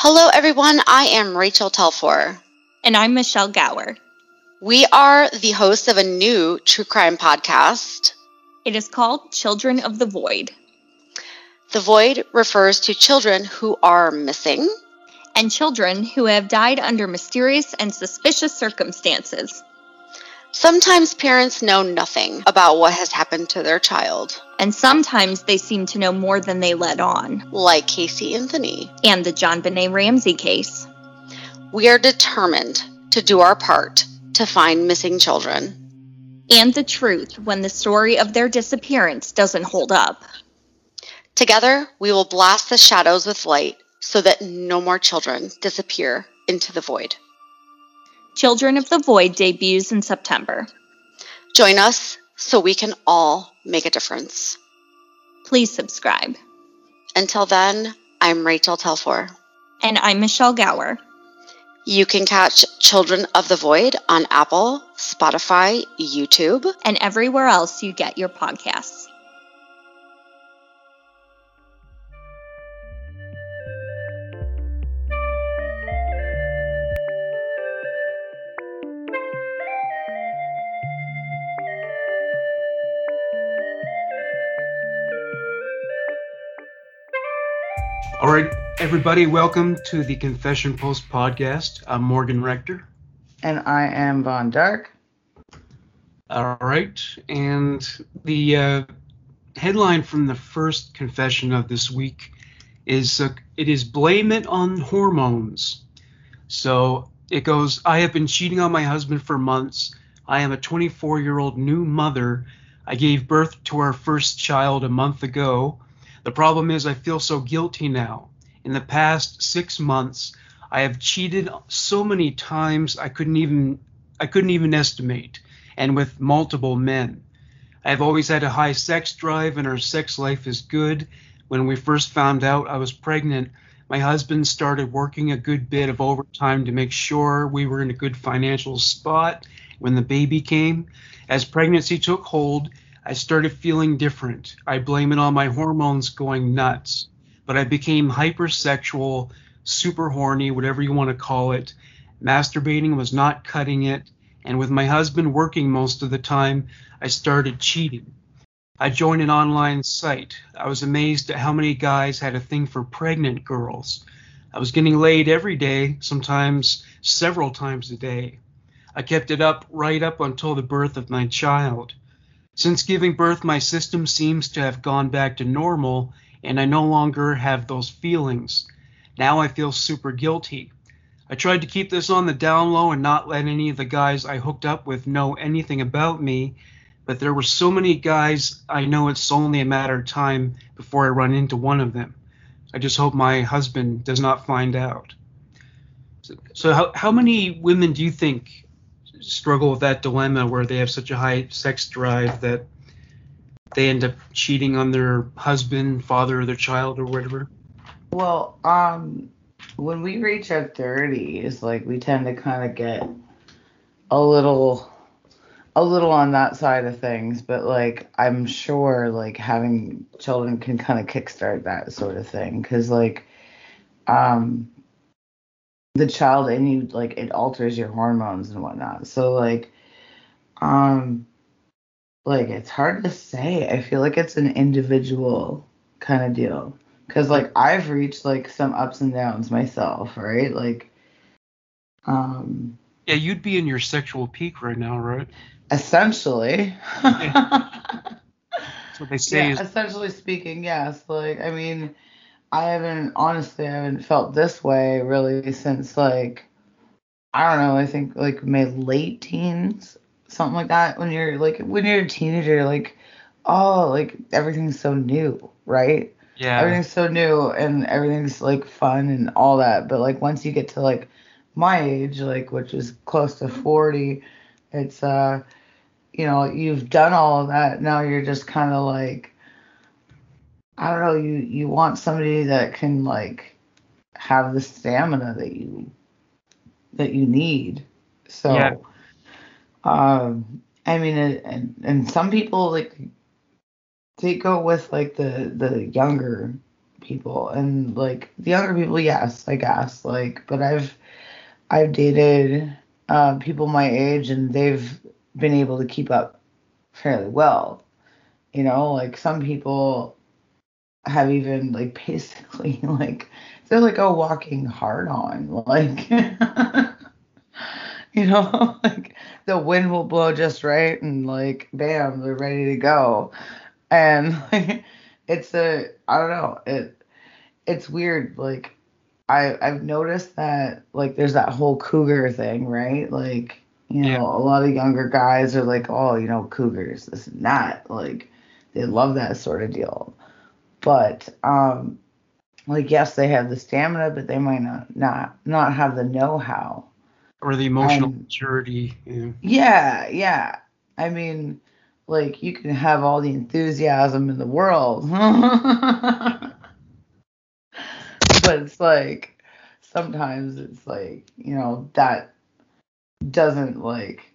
Hello, everyone. I am Rachel Telfor. And I'm Michelle Gower. We are the hosts of a new true crime podcast. It is called Children of the Void. The void refers to children who are missing and children who have died under mysterious and suspicious circumstances. Sometimes parents know nothing about what has happened to their child. And sometimes they seem to know more than they let on. Like Casey Anthony. And the John JonBenét Ramsey case. We are determined to do our part to find missing children. And the truth when the story of their disappearance doesn't hold up. Together, we will blast the shadows with light so that no more children disappear into the void. Children of the Void debuts in September. Join us so we can all make a difference. Please subscribe. Until then, I'm Rachel Telfor. And I'm Michelle Gower. You can catch Children of the Void on Apple, Spotify, YouTube, and everywhere else you get your podcasts. All right, everybody, welcome to the Confession Post podcast. I'm Morgan Rector. And I am Von Dark. All right, and the uh, headline from the first confession of this week is uh, it is blame it on hormones. So it goes, I have been cheating on my husband for months. I am a 24 year old new mother. I gave birth to our first child a month ago. The problem is, I feel so guilty now. In the past six months, I have cheated so many times I couldn't even I couldn't even estimate, and with multiple men. I have always had a high sex drive, and our sex life is good. When we first found out I was pregnant, my husband started working a good bit of overtime to make sure we were in a good financial spot when the baby came. As pregnancy took hold, I started feeling different. I blame it on my hormones going nuts. But I became hypersexual, super horny, whatever you want to call it. Masturbating was not cutting it. And with my husband working most of the time, I started cheating. I joined an online site. I was amazed at how many guys had a thing for pregnant girls. I was getting laid every day, sometimes several times a day. I kept it up right up until the birth of my child. Since giving birth, my system seems to have gone back to normal, and I no longer have those feelings. Now I feel super guilty. I tried to keep this on the down low and not let any of the guys I hooked up with know anything about me, but there were so many guys I know it's only a matter of time before I run into one of them. I just hope my husband does not find out. So, so how, how many women do you think struggle with that dilemma where they have such a high sex drive that they end up cheating on their husband, father, or their child, or whatever? Well, um, when we reach our thirties, like we tend to kind of get a little, a little on that side of things. But like, I'm sure like having children can kind of kickstart that sort of thing, because like, um, the child in you like it alters your hormones and whatnot. So like um like it's hard to say. I feel like it's an individual kind of deal. Because like i've reached like some ups and downs myself right? Like um yeah you'd be in your sexual peak right now right? Essentially. That's what they say yeah, is essentially speaking yes. Like i mean I haven't honestly I haven't felt this way really since like I don't know, I think like my late teens, something like that. When you're like when you're a teenager, like oh like everything's so new, right? yeah Everything's so new and everything's like fun and all that. But like once you get to like my age, like which is close to forty, it's uh you know, you've done all of that. Now you're just kinda like I don't know, you you want somebody that can like have the stamina that you that you need. So Yeah. um I mean and, and some people like they go with like the the younger people and like the younger people yes i guess like but i've i've dated uh, people my age and they've been able to keep up fairly well you know like some people have even like basically like they're like a walking hard on like you know like the wind will blow just right and like bam they're ready to go. And like it's a i don't know it it's weird like i i've noticed that like there's that whole cougar thing right? Like you know Yeah. a lot of younger guys are like oh you know cougars this and that like they love that sort of deal but um like yes they have the stamina but they might not not not have the know-how Or the emotional Um, maturity. Yeah. yeah, yeah. I mean, like you can have all the enthusiasm in the world. but it's like sometimes it's like, you know, that doesn't like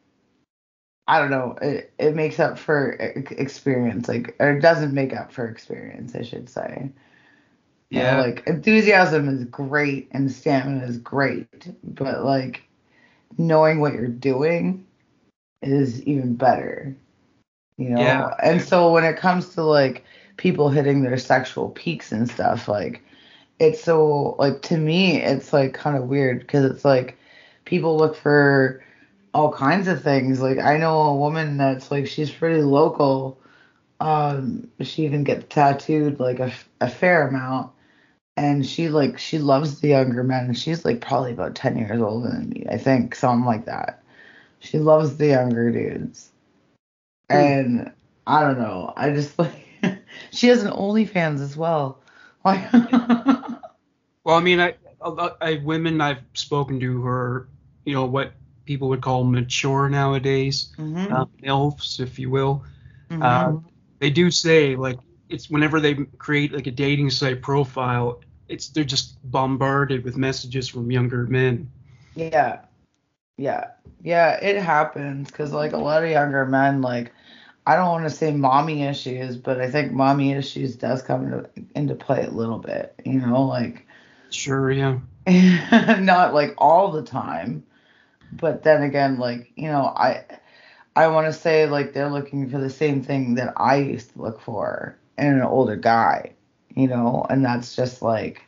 I don't know, it, it makes up for experience like or doesn't make up for experience, I should say. You know, Yeah. like enthusiasm is great and stamina is great, but like knowing what you're doing is even better. You know? Yeah. And so when it comes to like people hitting their sexual peaks and stuff, like it's so like to me it's like kind of weird because it's like people look for all kinds of things. Like I know a woman that's like she's pretty local. Um, she even gets tattooed like a, a fair amount and she like she loves the younger men and she's like probably about 10 years older than me i think something like that she loves the younger dudes Hmm. and i don't know i just like she has an onlyfans as well like Well, I mean, I, I, I women I've spoken to who are, you know, what people would call mature nowadays, Mhm, uh, elves, if you will. mhm. Uh, they do say like it's whenever they create like a dating site profile, it's they're just bombarded with messages from younger men. Yeah. Yeah. Yeah, it happens because, like, a lot of younger men, like, I don't want to say mommy issues, but I think mommy issues does come into, into play a little bit, you know, like, Sure, yeah. not like all the time, but then again, like, you know, I. I want to say like they're looking for the same thing that I used to look for in an older guy, you know, and that's just like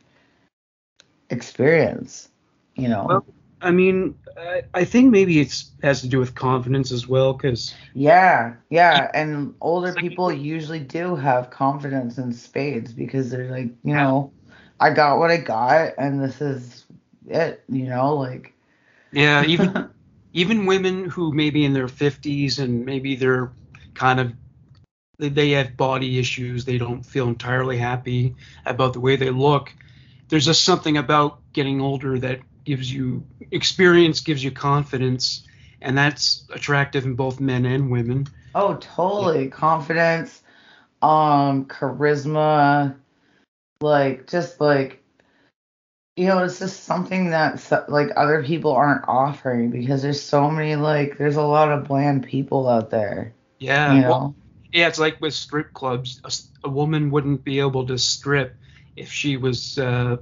experience, you know. Well, I mean, I, I think maybe it's has to do with confidence as well, because Yeah, yeah, and older people usually do have confidence in spades because they're like, you know, I got what I got and this is it, you know, like yeah, even even women who maybe in their 50s and maybe they're kind of they, they have body issues they don't feel entirely happy about the way they look. There's just something about getting older that gives you experience gives you confidence and that's attractive in both men and women. Oh, totally. Confidence, um charisma, like just like you know, it's just something that like other people aren't offering because there's so many like there's a lot of bland people out there, yeah you well, yeah it's like with strip clubs a woman wouldn't be able to strip if she was uh,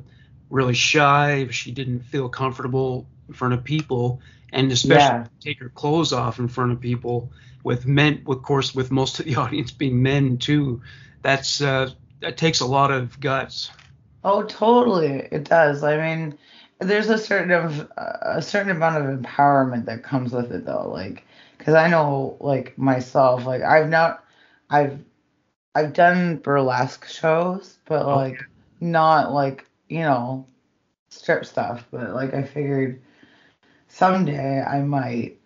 really shy if she didn't feel comfortable in front of people and especially Yeah. take her clothes off in front of people with men of course with most of the audience being men too. That's uh, that takes a lot of guts Oh, totally. It does. I mean, there's a certain of a certain amount of empowerment that comes with it, though. Like, because I know, like myself, like I've not, I've, I've done burlesque shows, but Oh, like not like you know, strip stuff. But like I figured someday I might.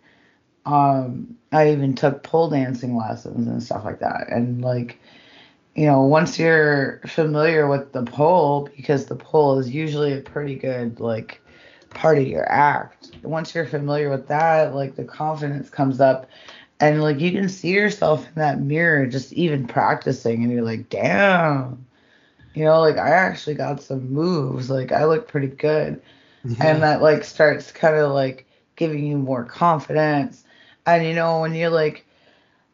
Um, I even took pole dancing lessons and stuff like that, and like you know, once you're familiar with the pole, because the pole is usually a pretty good like part of your act. Once you're familiar with that, like the confidence comes up and like you can see yourself in that mirror just even practicing and you're like, damn. You know, like I actually got some moves. Like I look pretty good and that like starts kind of like giving you more confidence and you know when you're like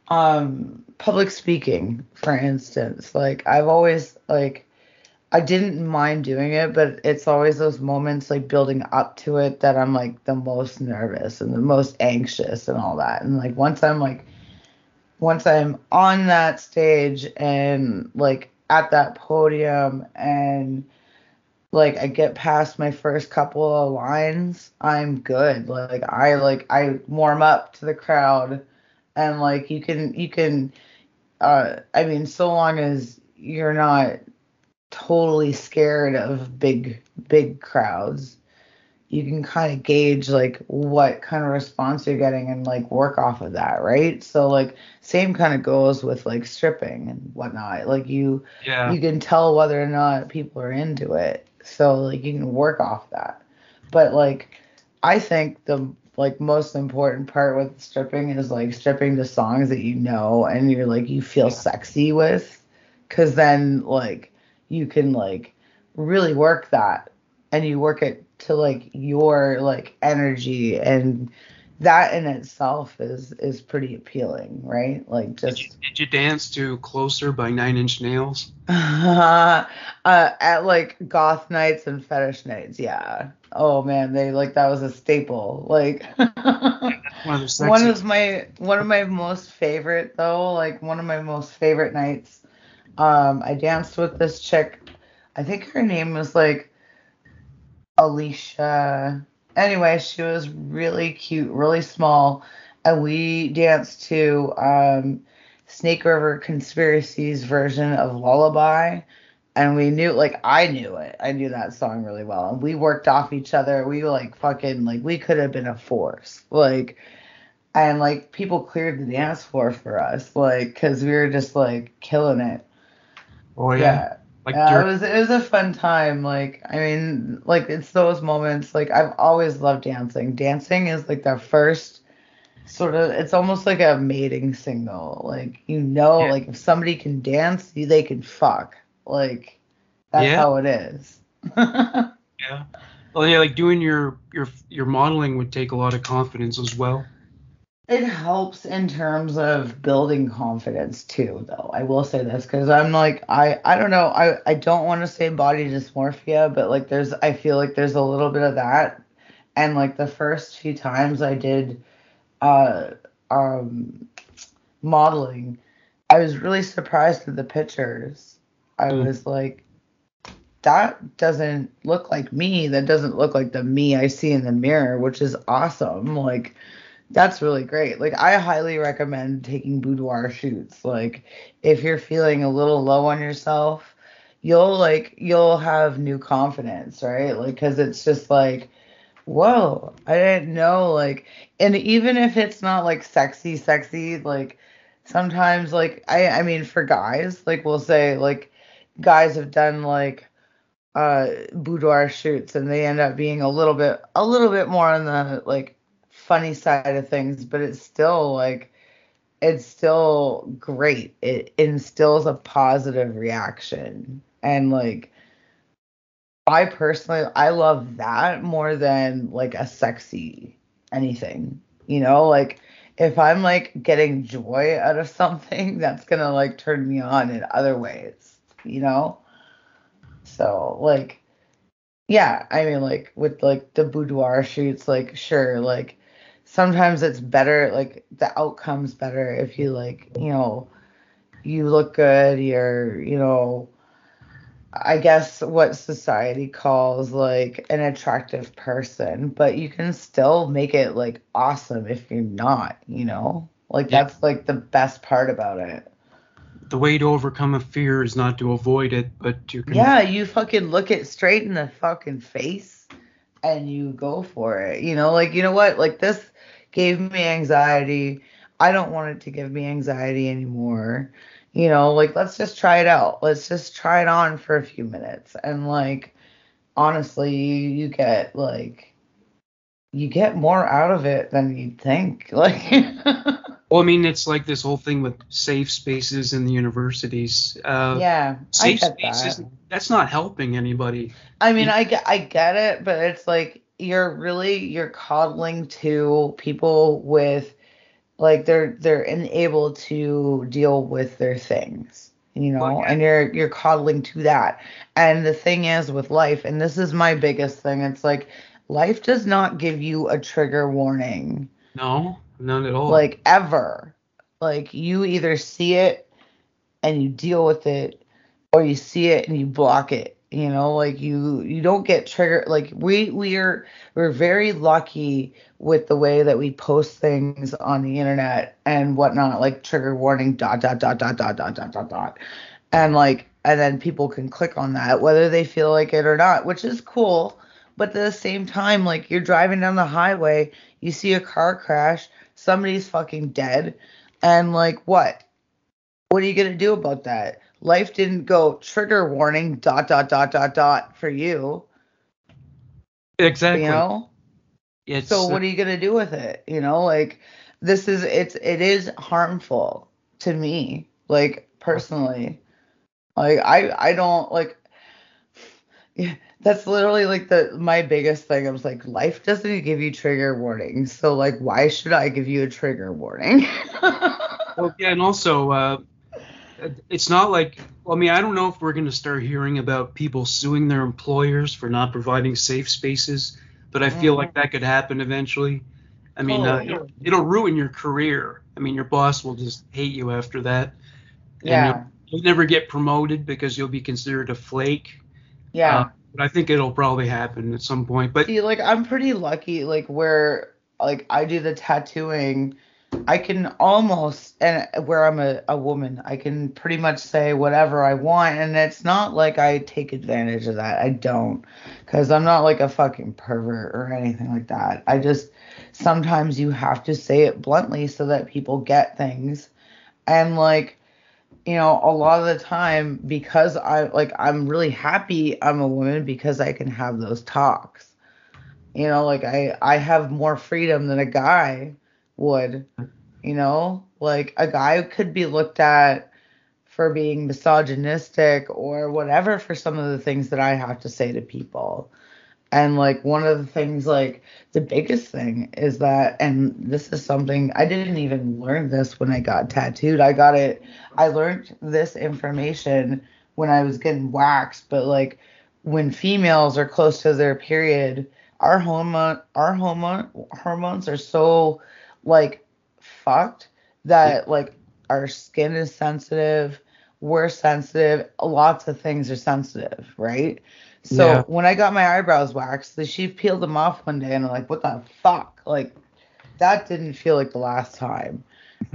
um public speaking for instance like i've always like I didn't mind doing it, but it's always those moments like building up to it that I'm like the most nervous and the most anxious and all that. And like once I'm like once I'm on that stage and like at that podium and like I get past my first couple of lines, I'm good. Like I like I warm up to the crowd and like you can you can uh I mean so long as you're not totally scared of big big crowds you can kind of gauge like what kind of response you're getting and like work off of that right? So like same kind of goes with like stripping and whatnot. Like you Yeah. you can tell whether or not people are into it. So like you can work off that. But like i think the like most important part with stripping is like stripping to songs that you know and you're like you feel sexy with because then like you can like really work that. And you work it to like your like energy and that in itself is is pretty appealing right? Like Did you, just did you dance to Closer by Nine Inch Nails? uh, at like goth nights and fetish nights yeah. Oh man they like that was a staple like One of one of my one of my most favorite though like one of my most favorite nights um i danced with this chick. I think her name was like alicia anyway she was really cute really small and we danced to um snake river conspiracy's version of lullaby and we knew like i knew it. I knew that song really well and we worked off each other. We were like fucking like we could have been a force like and like people cleared the dance floor for us like because we were just like killing it. Oh yeah. yeah, Like yeah, it was it was a fun time like i mean like it's those moments like i've always loved dancing dancing is like the first sort of it's almost like a mating signal like you know Yeah. like if somebody can dance you they can fuck like that's Yeah. how it is Yeah. Well, yeah, like doing your your your modeling would take a lot of confidence as well. It helps in terms of building confidence too, though. I will say this because I'm like I I don't know I I don't want to say body dysmorphia, but like there's I feel like there's a little bit of that, and like the first few times I did, uh um, modeling, I was really surprised at the pictures. I Mm. was like, that doesn't look like me. That doesn't look like the me I see in the mirror, which is awesome. Like that's really great. Like I highly recommend taking boudoir shoots. Like if you're feeling a little low on yourself, you'll like you'll have new confidence, right? Like cuz it's just like whoa, I didn't know like and even if it's not like sexy sexy like sometimes like I I mean for guys, like we'll say like guys have done like uh boudoir shoots and they end up being a little bit a little bit more on the like funny side of things but it's still like it's still great. It instills a positive reaction. And like i personally i love that more than like a sexy anything you know? Like if i'm like getting joy out of something that's gonna like turn me on in other ways you know? So like yeah, I mean like with like the boudoir shoots, like sure, like sometimes it's better, like the outcome's better if you like, you know, you look good, you're, you know, I guess what society calls like an attractive person, but you can still make it like awesome if you're not, you know? Like Yeah. that's like the best part about it. The way to overcome a fear is not to avoid it, but to con- Yeah, you fucking look it straight in the fucking face and you go for it. You know, like, you know what? Like, this gave me anxiety. I don't want it to give me anxiety anymore. You know, like, let's just try it out. Let's just try it on for a few minutes. And, like, honestly, you, get, like, you get more out of it than you'd think. Like, Well, I mean, it's like this whole thing with safe spaces in the universities. Uh, yeah, I safe spaces. that. That's not helping anybody. I mean, I get, I get it, but it's like you're really you're coddling to people with like they're they're unable to deal with their things. you know, Well, yeah. and you're you're coddling to that. And the thing is with life, and this is my biggest thing, it's like life does not give you a trigger warning No, none at all. like ever. Like you either see it and you deal with it or you see it and you block it. You know, like you you don't get triggered like we we are we're very lucky with the way that we post things on the internet and whatnot, like trigger warning dot dot dot dot dot dot dot dot dot. And like and then people can click on that whether they feel like it or not, which is cool. But at the same time, like you're driving down the highway, you see a car crash, somebody's fucking dead, and like what? What are you gonna do about that? Life didn't go trigger warning dot dot dot dot dot for you, exactly. you know. It's, So what are you gonna do with it? You know, like this is it's it is harmful to me, like personally. Like I I don't like yeah, that's literally like the my biggest thing. I was like, life doesn't give you trigger warnings, so like why should I give you a trigger warning? Well, yeah, and also, uh, it's not like. I mean, I don't know if we're going to start hearing about people suing their employers for not providing safe spaces, but I feel Mhm. like that could happen eventually. I mean, Oh, uh, yeah. it'll, it'll ruin your career. I mean, your boss will just hate you after that. And yeah. You'll, you'll never get promoted because you'll be considered a flake. Yeah. Uh, but I think it'll probably happen at some point. But See, like I'm pretty lucky, like where like I do the tattooing, I can almost and where I'm a, a woman, I can pretty much say whatever I want, and it's not like I take advantage of that. I don't, because I'm not like a fucking pervert or anything like that. I just sometimes you have to say it bluntly so that people get things, and like you know a lot of the time because i like i'm really happy i'm a woman because i can have those talks. You know like i i have more freedom than a guy would you know? Like a guy could be looked at for being misogynistic or whatever for some of the things that i have to say to people and like one of the things like the biggest thing is that and this is something i didn't even learn this when i got tattooed. I got it i learned this information when i was getting waxed but like when females are close to their period our hormone our hormone hormones are so like fucked that like our skin is sensitive we're sensitive lots of things are sensitive right so Yeah. when I got my eyebrows waxed, the she peeled them off one day, and I'm like, "What the fuck?" Like, that didn't feel like the last time.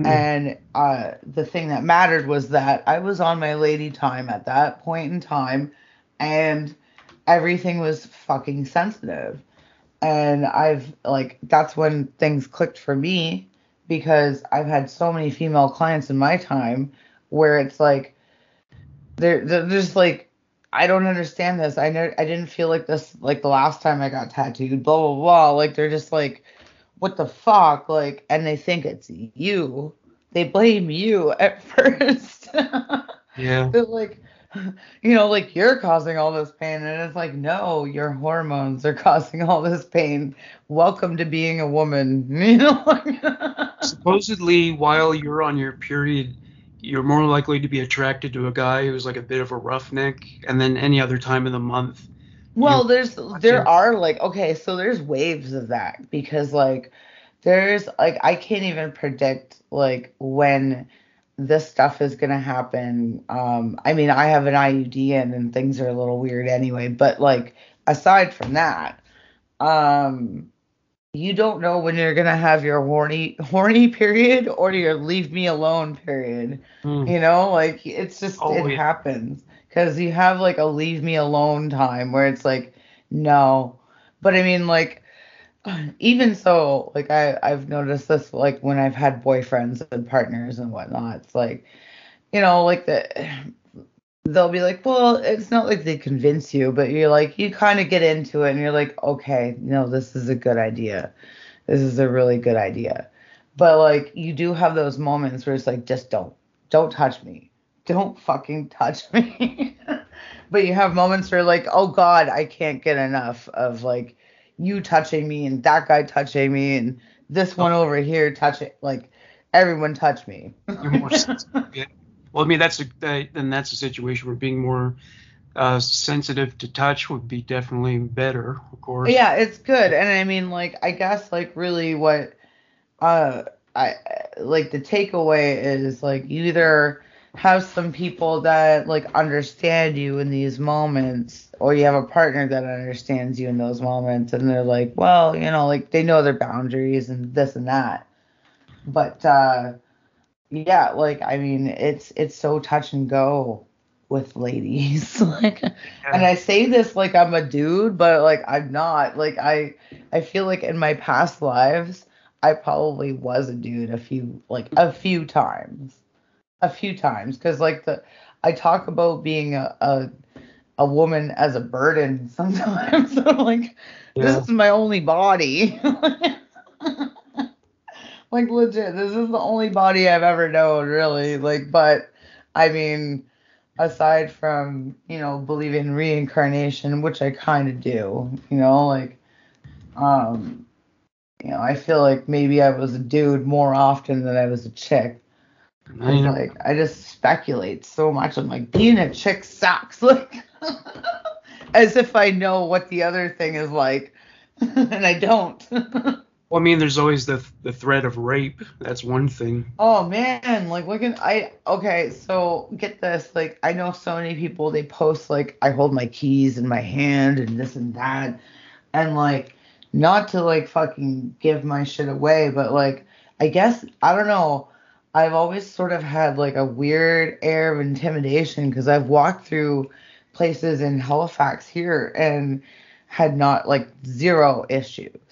and uh, the thing that mattered was that I was on my lady time at that point in time, and everything was fucking sensitive. And I've like that's when things clicked for me because I've had so many female clients in my time where it's like they're they're just like I don't understand this. I know I didn't feel like this like the last time I got tattooed. Blah blah blah. Like they're just like, what the fuck? Like, and they think it's you. They blame you at first. yeah. They're like, you know, like you're causing all this pain, and it's like, no, your hormones are causing all this pain. Welcome to being a woman. You know. supposedly while you're on your period you're more likely to be attracted to a guy who's like a bit of a roughneck and then any other time of the month Well, there's there are like okay, so there's waves of that because like there's like I can't even predict like when this stuff is gonna happen. Um, I mean I have an IUD in and things are a little weird anyway, but like aside from that, um, you don't know when you're gonna have your horny horny period or your leave me alone period. Hmm. You know, like it's just Oh, it yeah. happens because you have like a leave me alone time where it's like no, but I mean like even so, like I I've noticed this like when I've had boyfriends and partners and whatnot. It's like you know like the they'll be like, well, it's not like they convince you, but you're like you kind of get into it and you're like, okay, no, this is a good idea. This is a really good idea. But like you do have those moments where it's like just don't don't touch me. Don't fucking touch me. but you have moments where like, oh god, I can't get enough of like you touching me and that guy touching me and this one oh. over here touching like everyone touch me. You're more sensitive. Well, I mean, that's a then that's a situation where being more uh, sensitive to touch would be definitely better, of course. Yeah, it's good. And I mean, like, I guess, like, really what, uh, I like the takeaway is like you either have some people that like understand you in these moments, or you have a partner that understands you in those moments, and they're like, well, you know, like they know their boundaries and this and that. But uh, yeah, like I mean, it's it's so touch and go with ladies. Like and i say this like i'm a dude but like i'm not. Like i i feel like in my past lives i probably was a dude a few like a few times. A few times because like the i talk about being a, a a woman as a burden sometimes. I'm like this is my only body like legit this is the only body i've ever known really. Like but i mean aside from you know believing in reincarnation which i kind of do you know like um you know i feel like maybe i was a dude more often than i was a chick. I know. like i just speculate so much. I'm like being a chick sucks. Like as if i know what the other thing is like and i don't Well, I mean, there's always the the threat of rape. That's one thing. Oh man, like look at I okay, so get this, like I know so many people they post like I hold my keys in my hand and this and that and like not to like fucking give my shit away, but like I guess I don't know. I've always sort of had like a weird air of intimidation because I've walked through places in Halifax here and had not like zero issues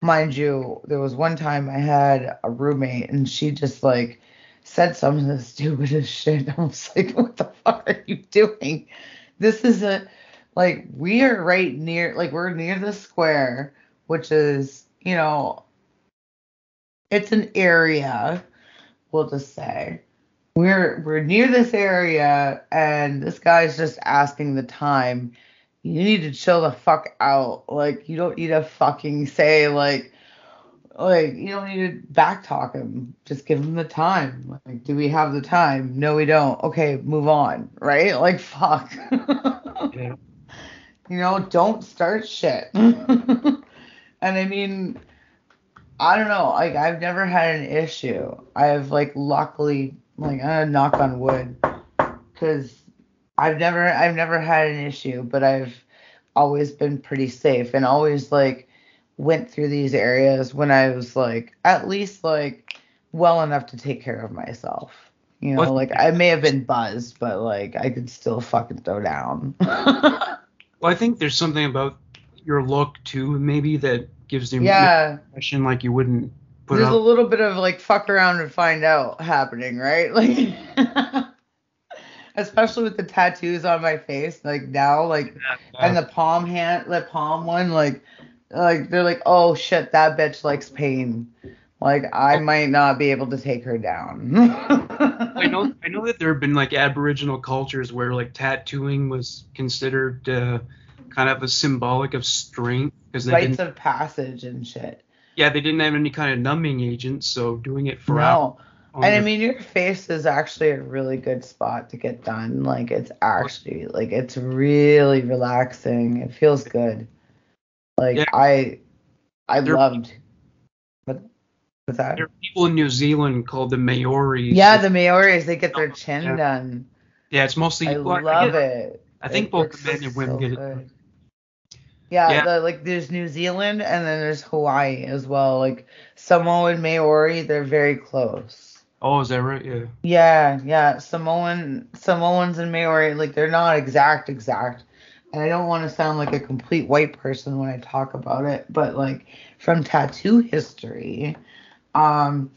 mind you, there was one time I had a roommate and she just like said something the stupidest shit. I was like, what the fuck are you doing? This is a like we are right near like we're near the square, which is, you know, it's an area, we'll just say. We're we're near this area and this guy's just asking the time you need to chill the fuck out. Like you don't need to fucking say like like you don't need to back talk him. Just give him the time. Like, do we have the time? No, we don't. Okay, move on. Right? Like fuck. Yeah. You know, don't start shit. and I mean I don't know. Like I've never had an issue. I've like luckily like I knock on wood because I've never I've never had an issue, but I've always been pretty safe and always like went through these areas when I was like at least like well enough to take care of myself. You know, What- like I may have been buzzed, but like I could still fucking throw down. Well, I think there's something about your look too, maybe that gives the yeah. impression like you wouldn't put There's up. a little bit of like fuck around and find out happening, right? Like especially with the tattoos on my face, like now, like and the palm hand the palm one, like like they're like, oh shit, that bitch likes pain. Like I might not be able to take her down. I know I know that there have been like Aboriginal cultures where like tattooing was considered uh, kind of a symbolic of strength because they Rites of passage and shit. yeah they didn't have any kind of numbing agents, so doing it for No. And I mean, your face is actually a really good spot to get done. Like, it's actually, like, it's really relaxing. It feels good. Like, Yeah. I, I There- loved. What, that? there are people in New Zealand called the Maoris. Yeah, the Maoris, they get their Yeah. chin done. yeah, it's mostly. I well, love get- it. I think It both men and women so get it. good. Yeah, Yeah. The, like there's New Zealand and then there's Hawaii as well. Like Samoa and Maori, they're very close. Oh, is that right? Yeah. Yeah, yeah. Samoan Samoans and Maori, like they're not exact exact. And I don't want to sound like a complete white person when I talk about it, but like from tattoo history, um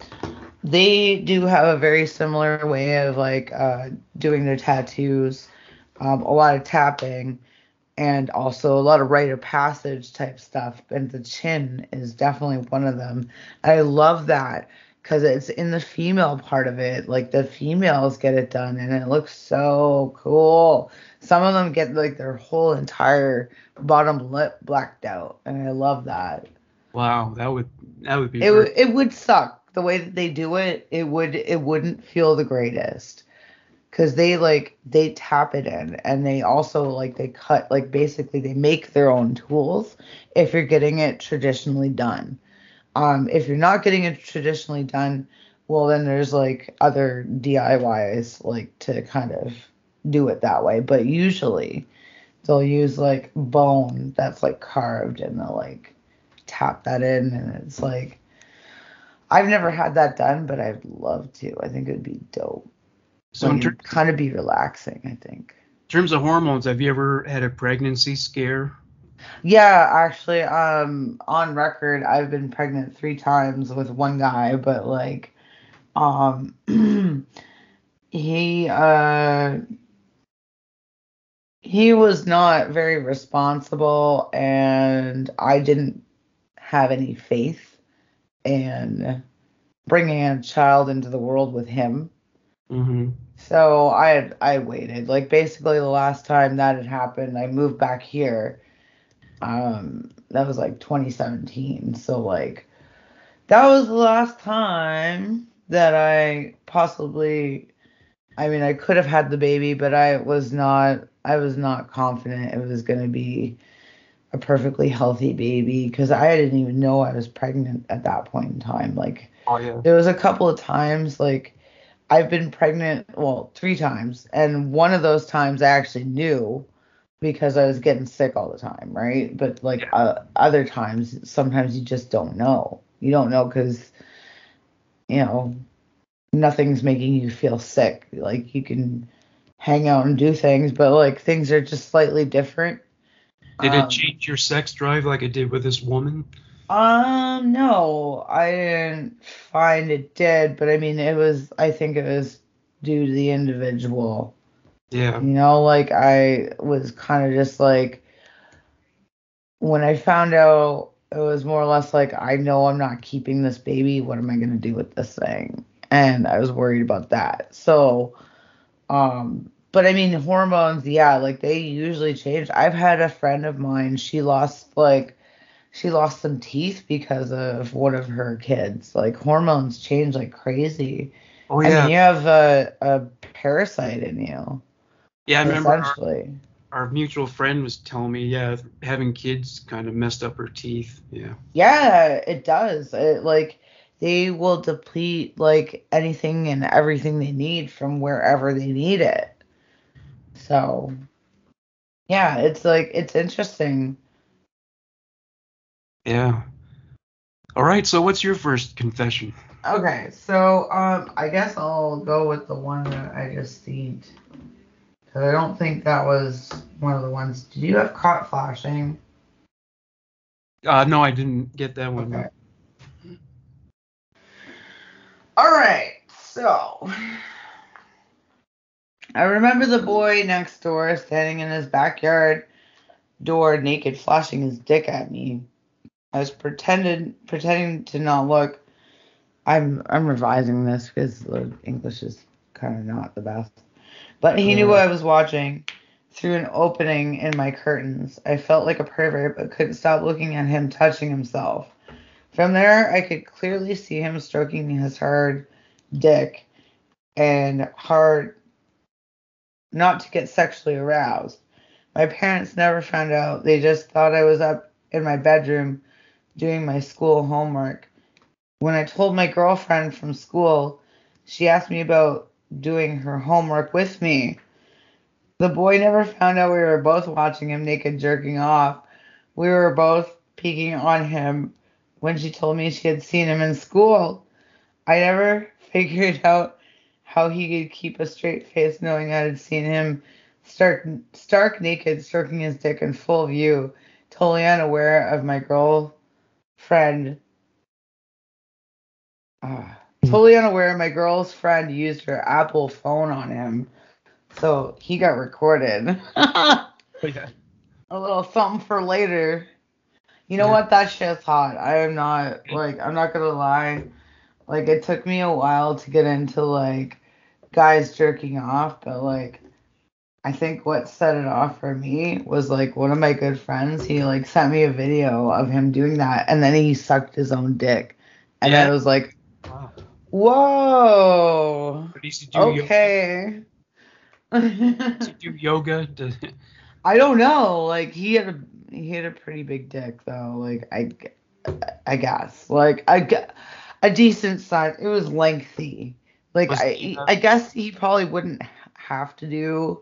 they do have a very similar way of like uh doing their tattoos. Um, a lot of tapping and also a lot of rite of passage type stuff. And the chin is definitely one of them. I love that because it's in the female part of it. Like the females get it done and it looks so cool. Some of them get like their whole entire bottom lip blacked out, and I love that. Wow, that would that would be. It would it would suck the way that they do it. It would it wouldn't feel the greatest. because they like they tap it in and they also like they cut like basically they make their own tools if you're getting it traditionally done um if you're not getting it traditionally done well then there's like other diys like to kind of do it that way. But usually they'll use like bone that's like carved and they'll like tap that in and it's like i've never had that done but i'd love to. I think it would be dope. So like, ter- it'd kind of be relaxing i think. In terms of hormones, have you ever had a pregnancy scare? Yeah actually um on record i've been pregnant three times with one guy but like um he uh he was not very responsible and i didn't have any faith in bringing a child into the world with him Mm-hmm. so I I waited. Like basically the last time that had happened, I moved back here. Um that was like 2017. So like that was the last time that I possibly I mean I could have had the baby, but I was not I was not confident it was going to be a perfectly healthy baby cuz I didn't even know I was pregnant at that point in time. Like Oh yeah. there was a couple of times like I've been pregnant, well, three times, and one of those times I actually knew because I was getting sick all the time, right? But like Yeah. uh, other times, sometimes you just don't know. You don't know because you know nothing's making you feel sick. Like you can hang out and do things, but like things are just slightly different. Did Um, it change your sex drive like it did with this woman? Um, no, I didn't find it did, but I mean, it was, I think it was due to the individual. Yeah. You know, like I was kind of just like, when I found out, it was more or less like, I know I'm not keeping this baby. What am I going to do with this thing? And I was worried about that. So, um, but I mean, hormones, yeah, like they usually change. I've had a friend of mine, she lost like, she lost some teeth because of one of her kids. Like hormones change like crazy. Oh I yeah. mean, you have a, a parasite in you, yeah, I remember our, our mutual friend was telling me, yeah, having kids kind of messed up her teeth. Yeah. Yeah, it does. It like they will deplete like anything and everything they need from wherever they need it. So yeah, it's like it's interesting. Yeah. All right. So what's your first confession? Okay, so um I guess I'll go with the one that I just seen. Cause I don't think that was one of the ones. Did you have caught flashing? Uh, no, I didn't get that one. Okay. All right, so I remember the boy next door standing in his backyard door naked, flashing his dick at me. I was pretended pretending to not look. I'm I'm revising this because the English is kind of not the best. But he knew what I mm. was watching through an opening in my curtains. I felt like a pervert, but couldn't stop looking at him touching himself. From there, I could clearly see him stroking his hard dick and hard not to get sexually aroused. My parents never found out. They just thought I was up in my bedroom doing my school homework. When I told my girlfriend from school, she asked me about doing her homework with me. The boy never found out we were both watching him naked jerking off. We were both peeking on him when she told me she had seen him in school. I never figured out how he could keep a straight face knowing I had seen him stark, stark naked stroking his dick in full view, totally unaware of my girlfriend. Uh, Mm. totally unaware my girl's friend used her Apple phone on him. So he got recorded. Oh, yeah. a little something for later. You know Yeah. what? That shit's hot. I am not like I'm not gonna lie. Like it took me a while to get into like guys jerking off, but like I think what set it off for me was like one of my good friends. He like sent me a video of him doing that, and then he sucked his own dick, and Yeah. I was like. "Whoa, to do okay." Does he do yoga? Does- I don't know. Like he had a he had a pretty big dick though. Like I I guess like I a decent size. It was lengthy. Like Was I he, uh, I guess he probably wouldn't have to do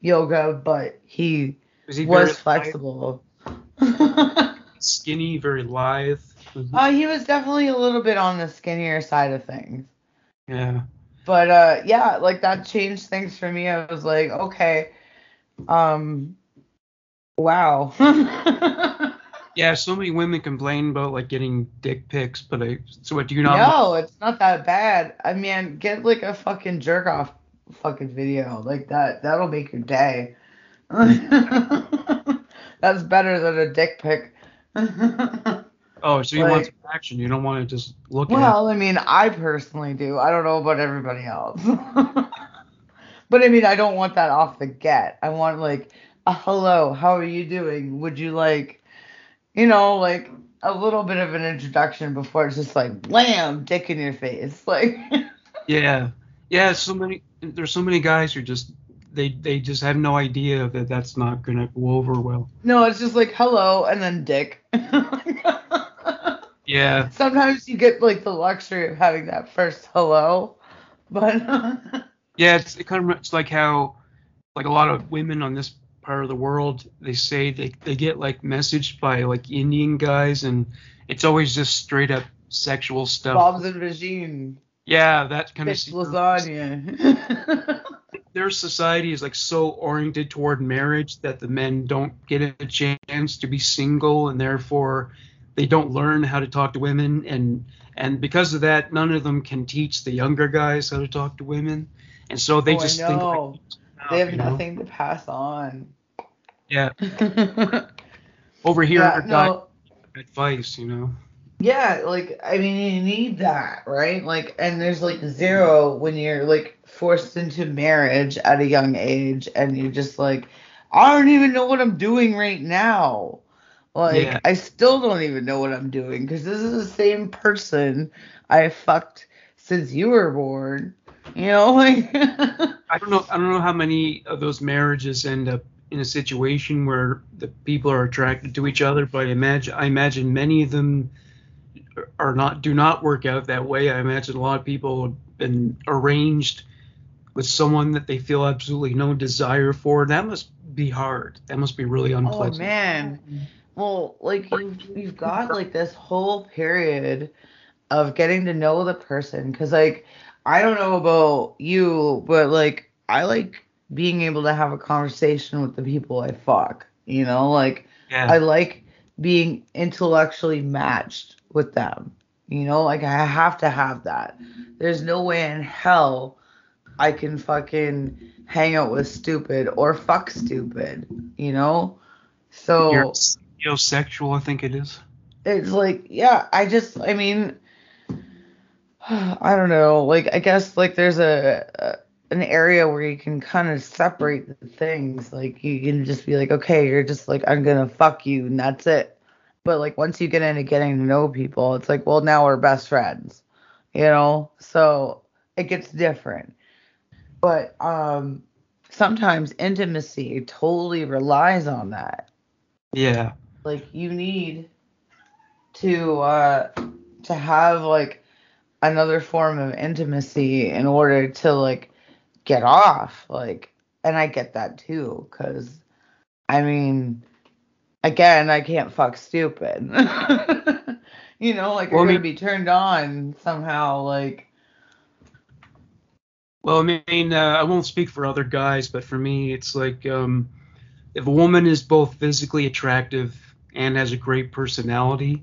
yoga, but he was he was flexible. skinny, very lithe? Uh, he was definitely a little bit on the skinnier side of things. yeah. But uh yeah, like that changed things for me. I was like, okay, um wow. Yeah, so many women complain about like getting dick pics, but I so what do you not no, it's not that bad. I mean, get like a fucking jerk off fucking video like that. That'll make your day. That's better than a dick pic. Oh, so you want some action. You don't want to just look at well, I mean, I personally do. I don't know about everybody else. but I mean, I don't want that off the get. I want like a hello, how are you doing? Would you like, you know, like a little bit of an introduction before it's just like blam, dick in your face. Like Yeah, yeah. So many. There's so many guys who just they they just have no idea that that's not gonna go over well. No, it's just like hello and then dick. Yeah, Sometimes you get like the luxury of having that first hello, but yeah. It's it kind of it's like how like a lot of women on this part of the world they say they they get like messaged by like Indian guys and it's always just straight up sexual stuff. Bob's and Vagine, Yeah, that kind bitch of lasagna. their society is like so oriented toward marriage that the men don't get a chance to be single and therefore they don't learn how to talk to women and and because of that none of them can teach the younger guys how to talk to women and so they Oh, just think know. like, they have you know? nothing to pass on. yeah over here yeah, a guy no, advice you know yeah, like I mean, you need that, right? Like, and there's like zero when you're like forced into marriage at a young age, and you're just like, I don't even know what I'm doing right now. Like, Yeah. I still don't even know what I'm doing because this is the same person I fucked since you were born. You know, like. i don't know i don't know how many of those marriages end up in a situation where the people are attracted to each other but i imagine i imagine many of them are not do not work out that way i imagine a lot of people have been arranged with someone that they feel absolutely no desire for that must be hard that must be really unpleasant. Oh unpleasant man. Well, like you've you've got like this whole period of getting to know the person cuz like I don't know about you, but like I like being able to have a conversation with the people I fuck, you know? Like yeah I like being intellectually matched with them. You know, like I have to have that. There's no way in hell I can fucking hang out with stupid or fuck stupid, you know? So you're sexual i think it is it's like, yeah, I just, I mean, I don't know. Like, I guess like there's a, a an area where you can kind of separate the things. Like, you can just be like, okay, you're just like, I'm gonna fuck you, and that's it. But like, once you get into getting to know people, it's like, well, now we're best friends, you know. So it gets different. But um, sometimes intimacy totally relies on that yeah like you need to uh to have like another form of intimacy in order to like get off like and i get that too because i mean again i can't fuck stupid. You know like Well, i'm gonna be turned on somehow like Well, I mean, uh, I won't speak for other guys, but for me, it's like um, if a woman is both physically attractive and has a great personality,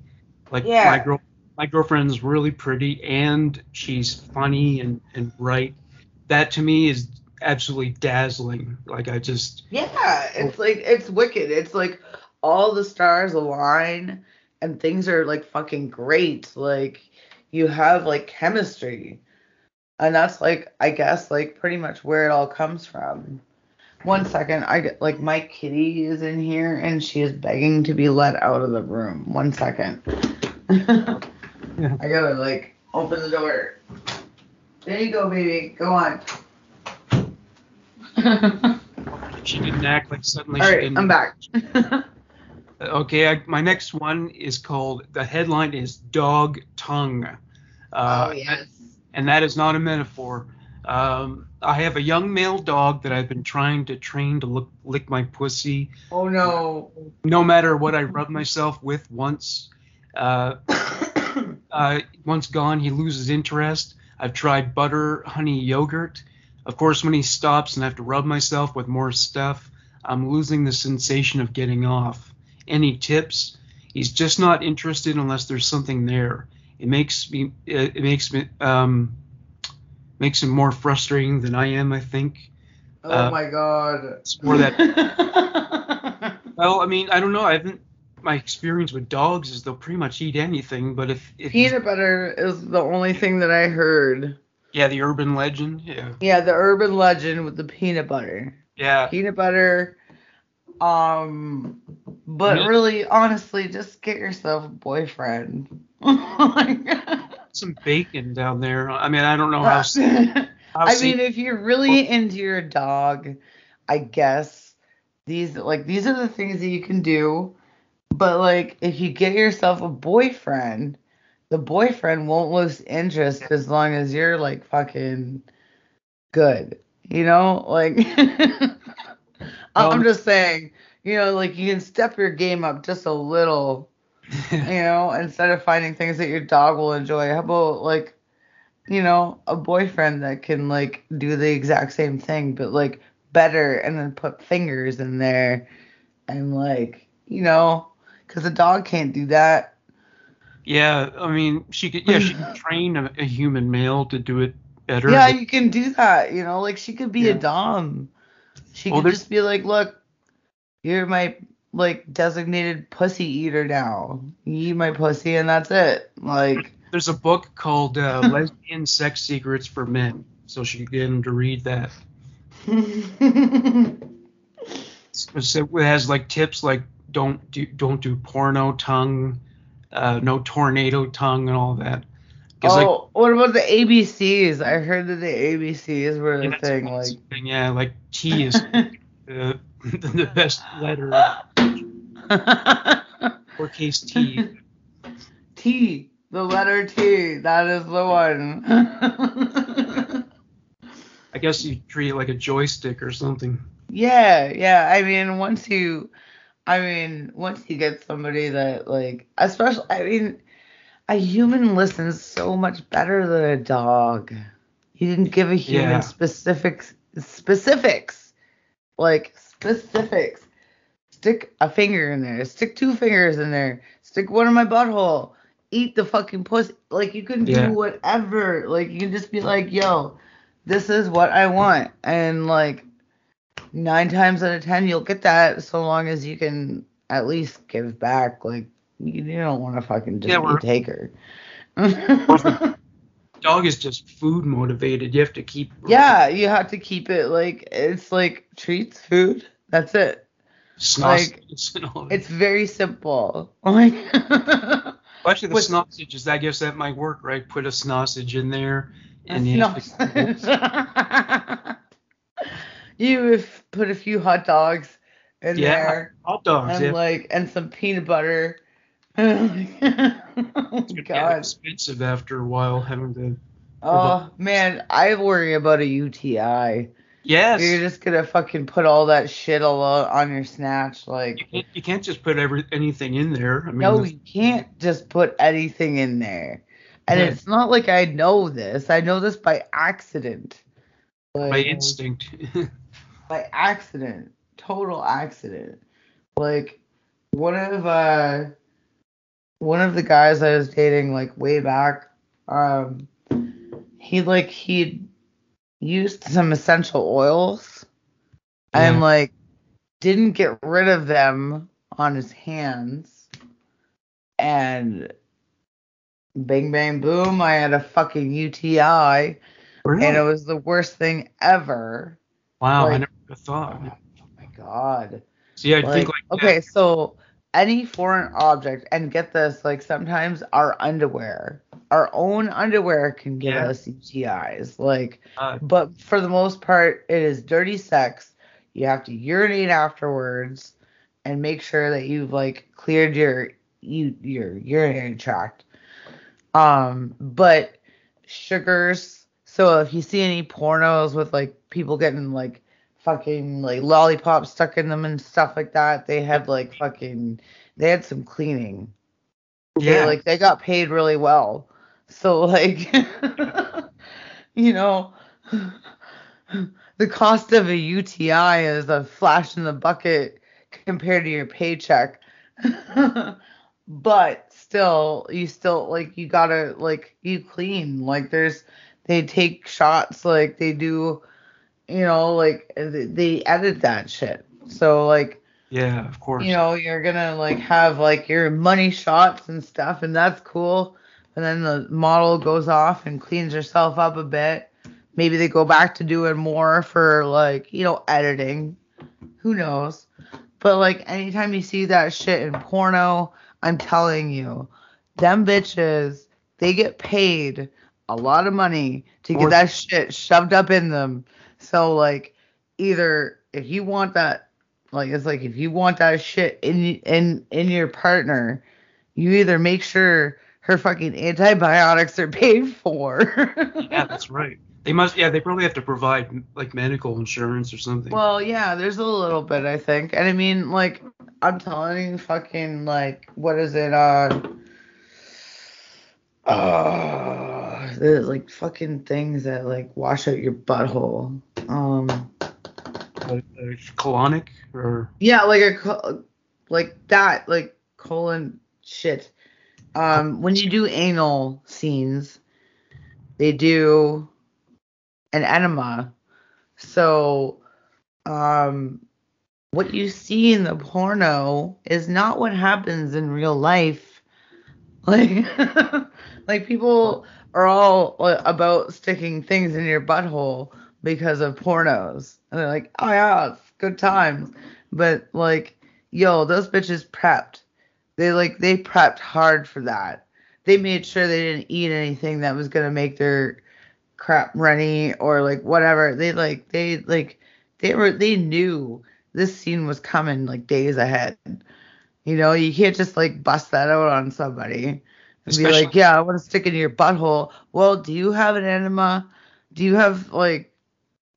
like Yeah. my girl, my girlfriend's really pretty and she's funny and and bright. That to me is absolutely dazzling. Like I just, Yeah, it's like it's wicked. It's like all the stars align and things are like fucking great. Like you have like chemistry. And that's like I guess like pretty much where it all comes from. One second, I get like my kitty is in here and she is begging to be let out of the room. One second. I gotta like open the door. There you go, baby. Go on. She didn't act like suddenly she right, didn't. I'm back. Okay, I, my next one is called. The headline is "Dog Tongue," uh, oh yes. and that is not a metaphor. Um, I have a young male dog that I've been trying to train to look, lick my pussy, Oh no. no matter what I rub myself with. Once, uh, uh, once gone, he loses interest. I've tried butter, honey, yogurt. Of course, when he stops and I have to rub myself with more stuff, I'm losing the sensation of getting off. Any tips? He's just not interested unless there's something there. It makes me it, it makes me um makes him more frustrating than I am. I think. oh Uh, my god. It's more that. Well, I mean, I don't know. I haven't. My experience with dogs is they'll pretty much eat anything. But if, if Peanut butter is the only thing that I heard. yeah, the urban legend. Yeah. Yeah, the urban legend with the peanut butter. Yeah. Peanut butter. Um, but really, honestly, just get yourself a boyfriend. Some bacon down there. I mean, I don't know how. how I mean, if you're really into your dog, I guess these like these are the things that you can do. But like, if you get yourself a boyfriend, the boyfriend won't lose interest as long as you're like fucking good. You know, like I'm Um, just saying. You know, like you can step your game up just a little you know, instead of finding things that your dog will enjoy, how about like, you know, a boyfriend that can like do the exact same thing, but like better and then put fingers in there and like, you know, because a dog can't do that. yeah, I mean, she could. Yeah, she could train a, a human male to do it better. Yeah, you can do that, you know, like she could be a dom. She Well, could just be like, look, you're my like designated pussy eater now. You eat my pussy and that's it. Like There's a book called uh, Lesbian Sex Secrets for Men, so she could get him to read that. So it has like tips like don't do don't do porno tongue, uh, no tornado tongue, and all that. 'Cause, like, oh, what about the ABCs? I heard that the ABCs were yeah, that's thing. Like, thing, yeah, like T is the the best letter, lowercase T. T, the letter T. That is the one. I guess you treat it like a joystick or something. yeah, yeah. I mean, once you, I mean, once you get somebody that like, especially, I mean, a human listens so much better than a dog. You didn't give a human Yeah. specifics, specifics, like specifics. Stick a finger in there. Stick two fingers in there. Stick one in my butthole. Eat the fucking pussy. Like you can do Yeah. whatever. Like you can just be like, yo, this is what I want, and like nine times out of ten you'll get that so long as you can at least give back. Like you, you don't want to fucking just Yeah, be we're- a taker. Dog is just food motivated. You have to keep. yeah, you have to keep it like it's like treats, food. That's it. Sausages and all that. It's very simple. Like actually, the with- sausages. I guess that might work, right? Put a sausage in there, and you no. have to- you put a few hot dogs in yeah, there hot dogs. and yeah. like and some peanut butter. It's god. expensive after a while having to. Oh man, I worry about a UTI. Yes. You're just gonna fucking put all that shit all on your snatch, like. you, can't, you can't just put every anything in there. I mean, No, you can't just put anything in there. And Yeah. it's not like I know this. I know this by accident. by instinct. By accident. Total accident. Like one of uh one of the guys I was dating like way back, um he like he'd used some essential oils and like didn't get rid of them on his hands. And bing bang boom i had a fucking uti Really? and it was the worst thing ever. Wow, I never thought. oh my god. See, I like, think like okay so any foreign object, and get this, like sometimes our underwear, our own underwear can give Yeah. us UTIs. Like, Uh, but for the most part, it is dirty sex. You have to urinate afterwards and make sure that you've like cleared your you your urinary tract. Um, but sugars. So if you see any pornos with like people getting like fucking like lollipops stuck in them and stuff like that, they had like fucking they had some cleaning. They, yeah. like they got paid really well. So like you know the cost of a UTI is a flash in the bucket compared to your paycheck. but still you still like you gotta like you clean. Like there's they take shots like they do you know like they edit that shit. So like yeah, of course. you know, you're gonna like have like your money shots and stuff, and that's cool. And then the model goes off and cleans herself up a bit. Maybe they go back to doing more for like, you know, editing. Who knows? But like anytime you see that shit in porno, I'm telling you, them bitches, they get paid a lot of money to get that shit shoved up in them. So like either if you want that like it's like if you want that shit in in in your partner, you either make sure her fucking antibiotics are paid for. yeah, that's right. They must. Yeah, they probably have to provide like medical insurance or something. Well, yeah, there's a little bit, I think. And I mean, like, I'm telling you, fucking, like, what is it, uh, uh, there's, like, fucking things that, like, wash out your butthole. Um, uh, colonic or yeah, like a, like that, like, colon shit. Um, when you do anal scenes, they do an enema. So, um, what you see in the porno is not what happens in real life. Like, like people are all about sticking things in your butthole because of pornos, and they're like, oh yeah, it's good times. But like, yo, those bitches prepped. They like they prepped hard for that. They made sure they didn't eat anything that was gonna make their crap runny or like whatever. They like they like they were they knew this scene was coming like days ahead. You know, you can't just like bust that out on somebody Especially- be like, yeah, I want to stick it in your butthole. Well, do you have an enema? Do you have like,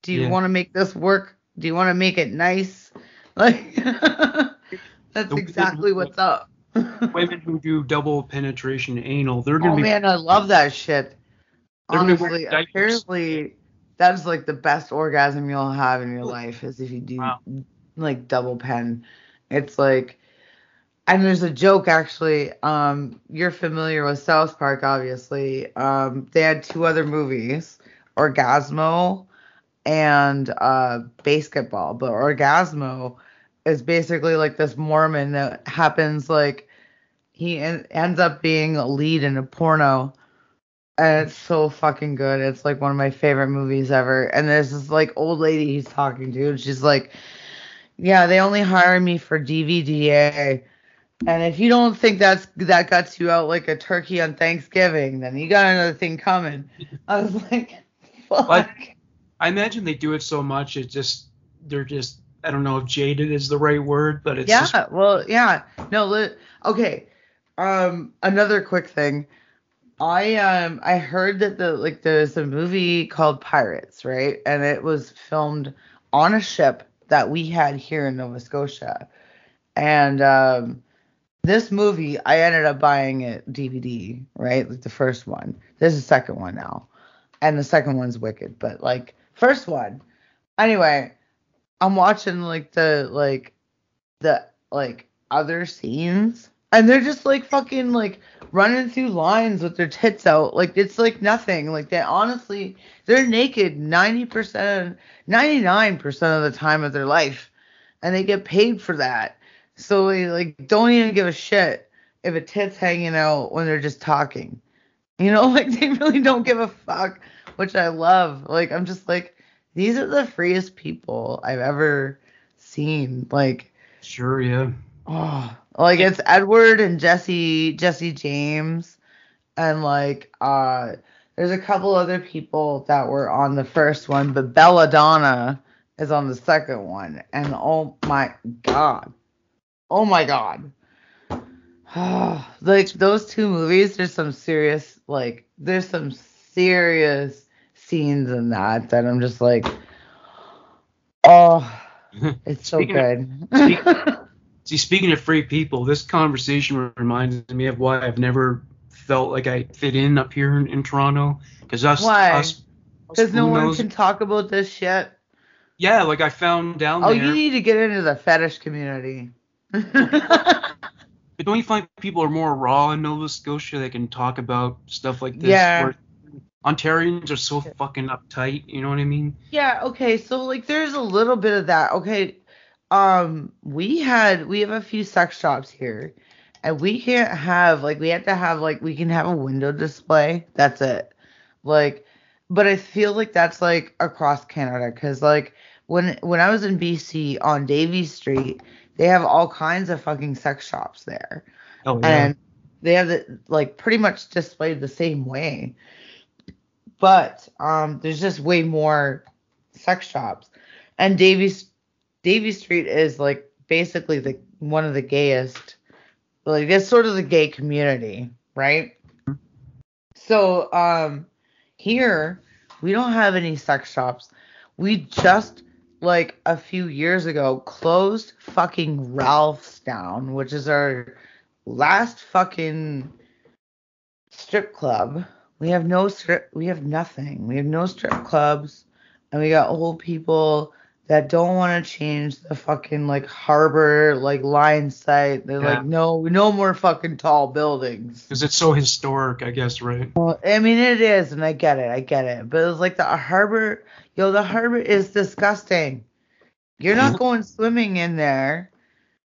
do you Yeah. want to make this work? Do you want to make it nice? Like, that's exactly what's up. women who do double penetration anal. They're gonna Oh be man, I love that shit. They're gonna be wearing Honestly, apparently that's like the best orgasm you'll have in your life is if you do Wow. like double pen. It's like and there's a joke actually. Um you're familiar with South Park obviously. Um they had two other movies, Orgasmo and uh BASEketball. But Orgasmo is basically like this Mormon that happens like he en- ends up being a lead in a porno and it's so fucking good. It's like one of my favorite movies ever. And there's this like old lady he's talking to, and she's like, "Yeah, they only hire me for DVDA." And if you don't think that's that guts you out like a turkey on Thanksgiving, then you got another thing coming. I was like, "Fuck." I imagine they do it so much it just they're just I don't know if jaded is the right word, but it's yeah, just well, yeah. No, li- okay. Um, another quick thing. I um I heard that the like there's a movie called Pirates, right? And it was filmed on a ship that we had here in Nova Scotia. And um this movie I ended up buying it DVD, right? Like the first one. There's a second one now. And the second one's wicked, but like first one. Anyway, I'm watching like the like the like other scenes and they're just like fucking like running through lines with their tits out like it's like nothing like they honestly they're naked 90% 99% of the time of their life and they get paid for that so they like don't even give a shit if a tit's hanging out when they're just talking you know like they really don't give a fuck which i love like i'm just like these are the freest people i've ever seen like sure, yeah. Oh, like it's Edward and Jesse Jesse James and like uh there's a couple other people that were on the first one, but Belladonna is on the second one. And oh my god. Oh my god. like those two movies, there's some serious like there's some serious scenes in that that I'm just like oh it's so Speaking of- good. See, speaking of free people, this conversation reminds me of why I've never felt like I fit in up here in, in Toronto. Because us, Why? us, Because no one can talk about this shit. Yeah, like I found down Oh, there. you need to get into the fetish community. But don't you find people are more raw in Nova Scotia? They can talk about stuff like this. Yeah. Ontarians are so fucking uptight. You know what I mean? yeah, okay, so like there's a little bit of that. Okay. Um we had we have a few sex shops here. And we can't have like we have to have like we can have a window display. That's it. Like but I feel like that's like across Canada cuz like when when I was in BC on Davie Street, they have all kinds of fucking sex shops there. Oh and they have it like pretty much displayed the same way. But um there's just way more sex shops. And davies Davie street is like basically the one of the gayest like it's sort of the gay community right? So um here we don't have any sex shops. We just like a few years ago closed fucking ralph's down which is our last fucking strip club. We have no strip. We have nothing. We have no strip clubs, and we got old people that don't want to change the fucking like harbor like line site. They're Yeah. like, no, no more fucking tall buildings. Because it's so historic, I guess, right? Well, I mean, it is, and I get it, I get it. But it's like the harbor, yo, the harbor is disgusting. You're not mm-hmm. going swimming in there.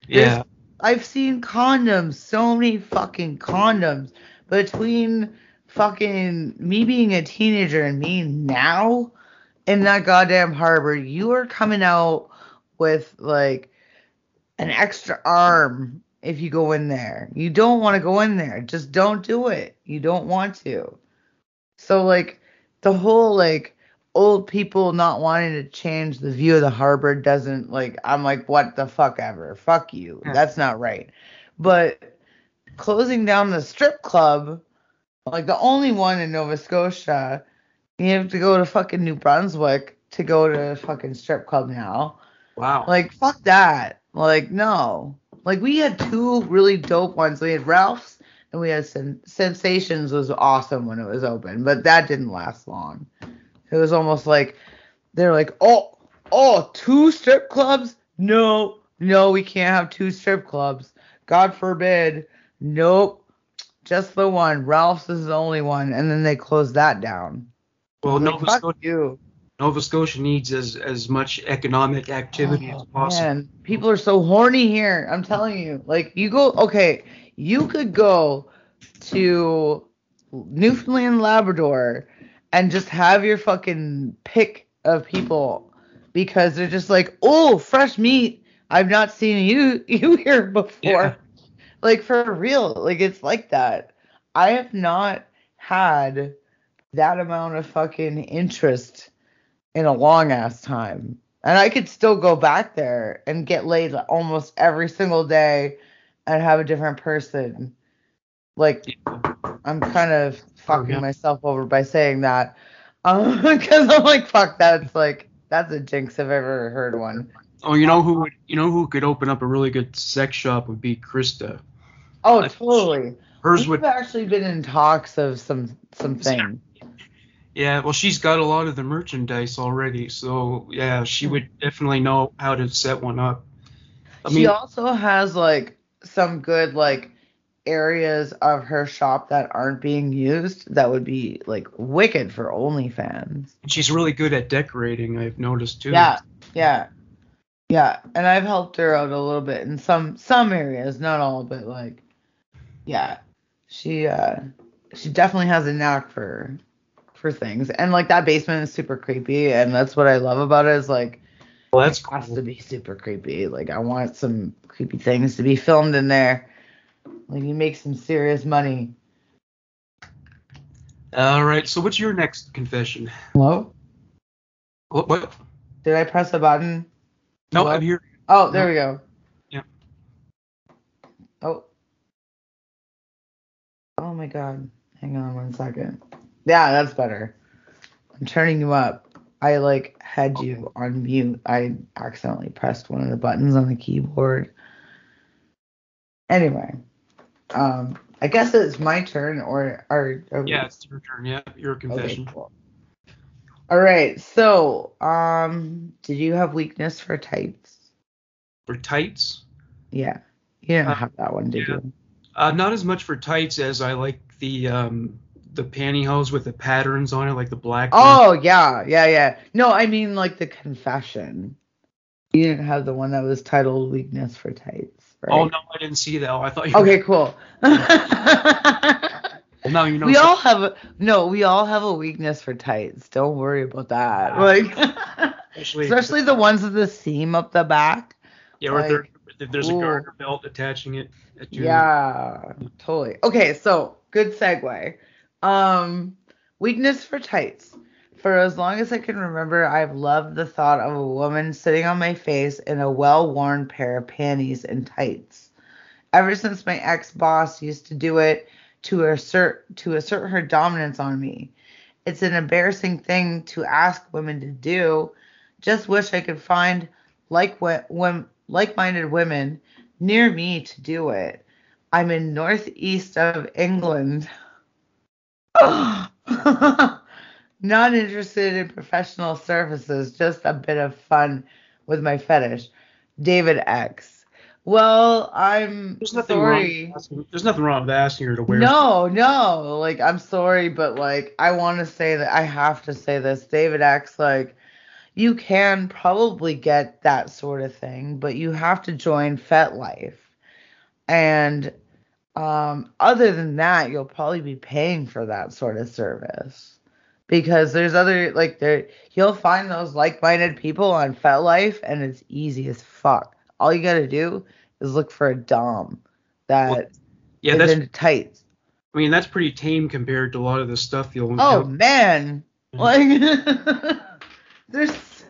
Yeah. I've seen condoms, so many fucking condoms between fucking me being a teenager and me now in that goddamn harbor. You are coming out with like an extra arm if you go in there. You don't want to go in there. Just don't do it. You don't want to. So like the whole like old people not wanting to change the view of the harbor doesn't like I'm like what the fuck ever. Fuck you. That's not right. But closing down the strip club, like the only one in Nova Scotia, you have to go to fucking New Brunswick to go to a fucking strip club now. Wow. Like fuck that. Like no. Like we had two really dope ones. We had Ralph's and we had Sen- Sensations was awesome when it was open, but that didn't last long. It was almost like they're like, "Oh, oh, two strip clubs? No. No, we can't have two strip clubs. God forbid. Nope. Just the one. Ralph's is the only one." And then they closed that down. Well, Nova Scotia, you. Nova Scotia needs as as much economic activity oh, as Oh, possible. Man, people are so horny here. I'm telling you. Like you go okay, you could go to Newfoundland Labrador and just have your fucking pick of people because they're just like, "Oh, fresh meat. I've not seen you you here before." Yeah. Like for real. Like it's like that. I have not had that amount of fucking interest in a long ass time. And I could still go back there and get laid almost every single day and have a different person. Like I'm kind of fucking yeah. myself over by saying that. Um, because I'm like, fuck, that's like that's a jinx if I've ever heard one. Oh, you know who would you know who could open up a really good sex shop would be Krista. Oh, Like, totally. Hers We've would actually been in talks of some some something. Yeah, well, she's got a lot of the merchandise already, so yeah, she would definitely know how to set one up. I she mean, also has like some good like areas of her shop that aren't being used that would be like wicked for OnlyFans. she's really good at decorating. I've noticed too. Yeah, yeah, yeah. And I've helped her out a little bit in some some areas, not all, but like, yeah, she uh she definitely has a knack for for things. And like that basement is super creepy, and that's what I love about it is like Well, that's it has cool. to be super creepy. Like I want some creepy things to be filmed in there. Like you make some serious money. All right. So, what's your next confession? Hello? What? what? Did I press a button? No, Hello? I'm here. Oh, there we go. Yeah. Oh. Oh my god. Hang on one second. Yeah, that's better. I'm turning you up. I like had you on mute. I accidentally pressed one of the buttons on the keyboard. Anyway, um, I guess it's my turn, or or, or Yeah, it's your turn. Yeah, your confession. Okay, cool. All right. So, um, did you have weakness for tights? For tights, Yeah. You didn't Uh, have that one, did yeah. you? uh, not as much for tights as I like the um the pantyhose with the patterns on it, like the black. one. Oh yeah, yeah, yeah. No, I mean like the confession. You didn't have the one that was titled "Weakness for Tights," right? Oh no, I didn't see that. I thought you. Were, Okay, cool. Well, now you know. we so- all have a no. We all have a weakness for tights. Don't worry about that. Like, especially, especially the ones with the seam up the back. yeah, or if, like, if there's a garter belt attaching it. At your, Yeah, totally. Okay, so good segue. Um, weakness for tights. For as long as I can remember, I've loved the thought of a woman sitting on my face in a well-worn pair of panties and tights. Ever since my ex-boss used to do it to assert to assert her dominance on me. It's an embarrassing thing to ask women to do. Just wish I could find like like-minded women near me to do it. I'm in northeast of England. Not interested in professional services, just a bit of fun with my fetish. David X. Well, I'm There's nothing wrong. sorry. with asking- There's nothing wrong with asking her to wear. No, no. Like, I'm sorry, but like, I want to say that I have to say this. David X, like, you can probably get that sort of thing, but you have to join FetLife. And um, other than that, you'll probably be paying for that sort of service. Because there's other, like, there, you'll find those like minded people on FetLife, and it's easy as fuck. All you got to do is look for a Dom that Well, Yeah, that's. into tights. I mean, that's pretty tame compared to a lot of the stuff you'll. Oh man, like there's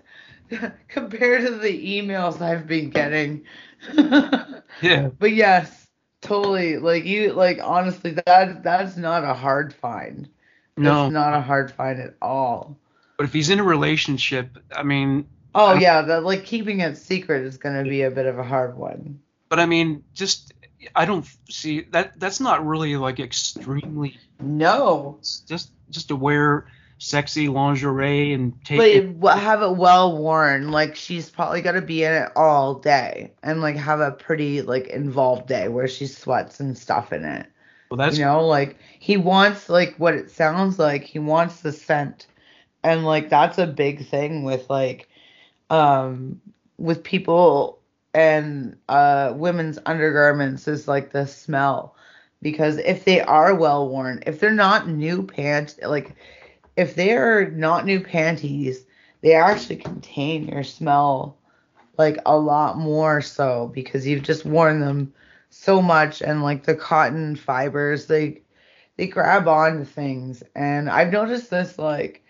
compared to the emails I've been getting. yeah. but yes, totally. Like you, like honestly, that that's not a hard find. No, not a hard find at all. but if he's in a relationship, I mean, Oh I'm- yeah, that like keeping it secret is gonna be a bit of a hard one. but I mean, just I don't see that. That's not really like extremely. No, it's Just just to wear sexy lingerie and take. but it, have it well worn. Like she's probably got to be in it all day and like have a pretty like involved day where she sweats and stuff in it. well, that's you know, like he wants like what it sounds like. He wants the scent, and like that's a big thing with like um with people and uh women's undergarments is like the smell because if they are well worn if they're not new pants like if they are not new panties they actually contain your smell like a lot more so because you've just worn them so much and like the cotton fibers they they grab on to things. And i've noticed this like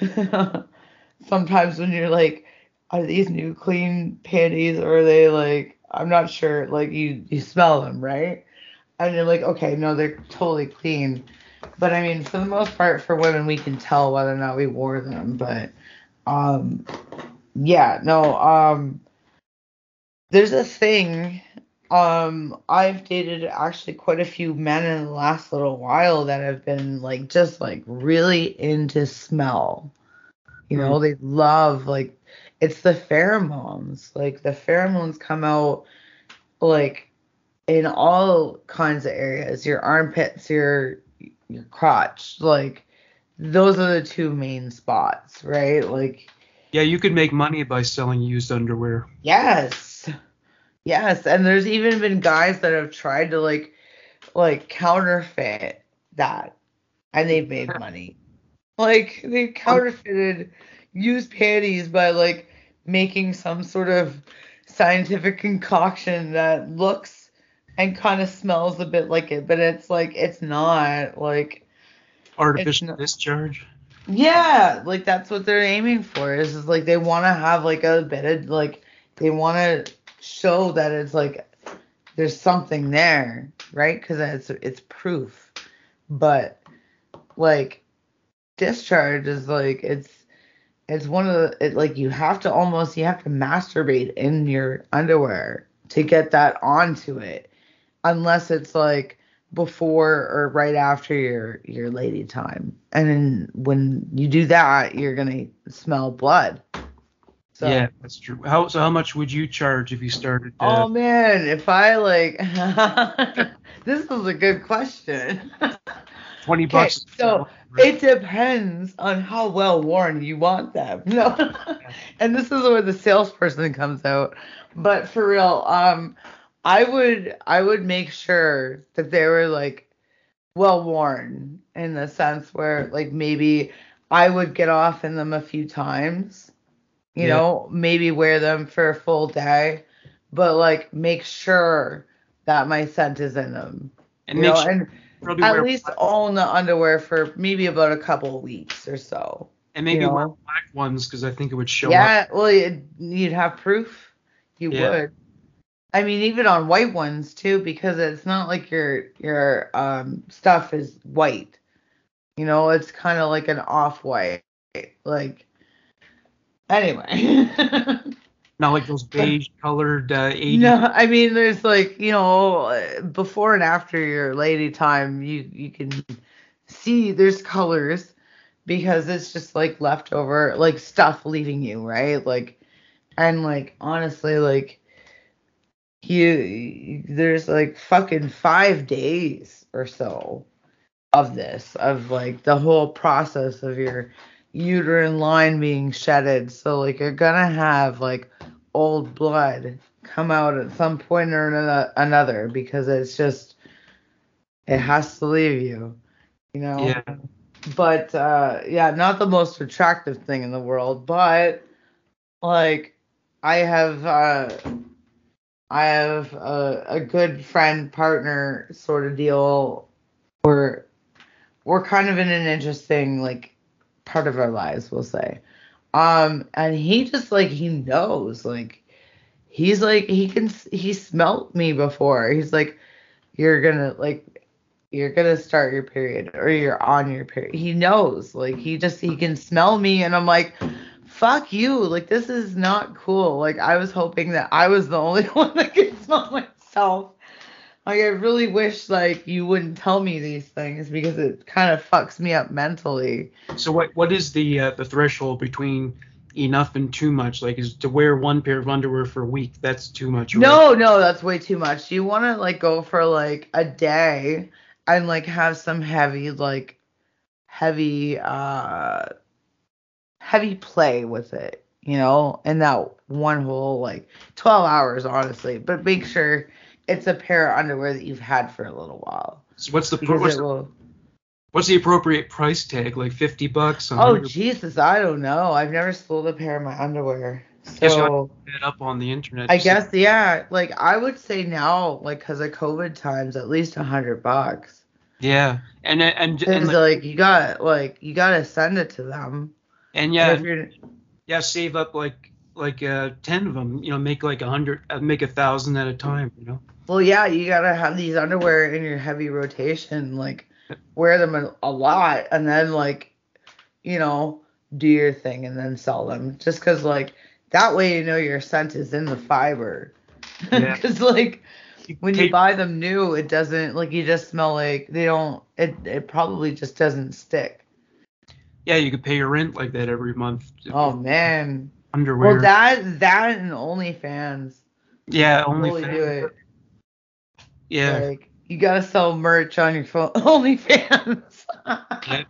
sometimes when you're like are these new clean panties or are they like i'm not sure like you you smell them right? And you're like okay no they're totally clean but i mean for the most part for women we can tell whether or not we wore them but um yeah no um there's a thing um i've dated actually quite a few men in the last little while that have been like just like really into smell. You know they love like it's the pheromones. Like the pheromones come out like in all kinds of areas your armpits your your crotch like those are the two main spots right like yeah. You could make money by selling used underwear. Yes. Yes, and there's even been guys that have tried to like like counterfeit that and they've made money. Like they counterfeited used panties by like making some sort of scientific concoction that looks and kind of smells a bit like it, but it's like it's not like Artificial not- discharge. yeah, like that's what they're aiming for. Is, is like they want to have like a bit of like they want to show that it's like there's something there, right? Because it's it's proof. But like discharge is like it's it's one of the it, like you have to almost you have to masturbate in your underwear to get that onto it, unless it's like before or right after your your lady time. And then when you do that, you're gonna smell blood. So, yeah, that's true. How so? How much would you charge if you started? Oh Uh, man, if I like, this is a good question. Twenty bucks. so it depends on how well worn you want them. No, and this is where the salesperson comes out. But for real, um, I would I would make sure that they were like well worn in the sense where like maybe I would get off in them a few times. You Yeah. know, maybe wear them for a full day, but like make sure that my scent is in them. and you know, sure and probably at wear least black, own the underwear for maybe about a couple of weeks or so. and maybe you wear know. black ones because I think it would show up. yeah, well, you'd, you'd have proof. You Yeah. would. I mean, even on white ones too, because it's not like your your um stuff is white. You know, it's kind of like an off white. Like, anyway. Not like those beige colored uh, 80s. No, I mean, there's like you know, before and after your lady time, you you can see there's colors because it's just like leftover like stuff leaving you, right? Like, and like honestly, like you there's like fucking five days or so of this of like the whole process of your uterine line being shedded. So like you're gonna have like old blood come out at some point or another because it's just it has to leave you you know Yeah. but uh yeah not the most attractive thing in the world but like i have uh i have a, a good friend partner sort of deal where we're kind of in an interesting like part of our lives we'll say um, and he just like he knows, like he's like he can he smelt me before. He's like, you're gonna like you're gonna start your period or you're on your period. He knows, like he just he can smell me, and I'm like, fuck you, like this is not cool. Like I was hoping that I was the only one that could smell myself. Like I really wish like you wouldn't tell me these things because it kind of fucks me up mentally. So what what is the uh, the threshold between enough and too much? Like is to wear one pair of underwear for a week? That's too much. right? No, no, that's way too much. You want to like go for like a day and like have some heavy like heavy uh heavy play with it, you know, in that one whole like 12 hours honestly, but make sure it's a pair of underwear that you've had for a little while So what's the what's, the will what's the appropriate price tag? Like fifty bucks? Oh Jesus, I don't know. I've never sold a pair of my underwear. So it up on the internet. I guess yeah, like I would say now, like because of COVID times, at least a hundred bucks. Yeah, and and and, and, like you got like you gotta send it to them. And yeah, And yeah, save up like like uh ten of them. You know, make like a hundred, uh, make a thousand at a time. You know. well, yeah, you gotta have these underwear in your heavy rotation. Like wear them a, a lot, and then like you know do your thing and then sell them. Just because like that way you know your scent is in the fiber. Yeah. Because like when you buy them new, it doesn't like you just smell like they don't. It it probably just doesn't stick. Yeah, you could pay your rent like that every month. Oh man. underwear. Well, that that and OnlyFans yeah, only really do it. Yeah, Like you gotta sell merch on your phone. OnlyFans. yeah.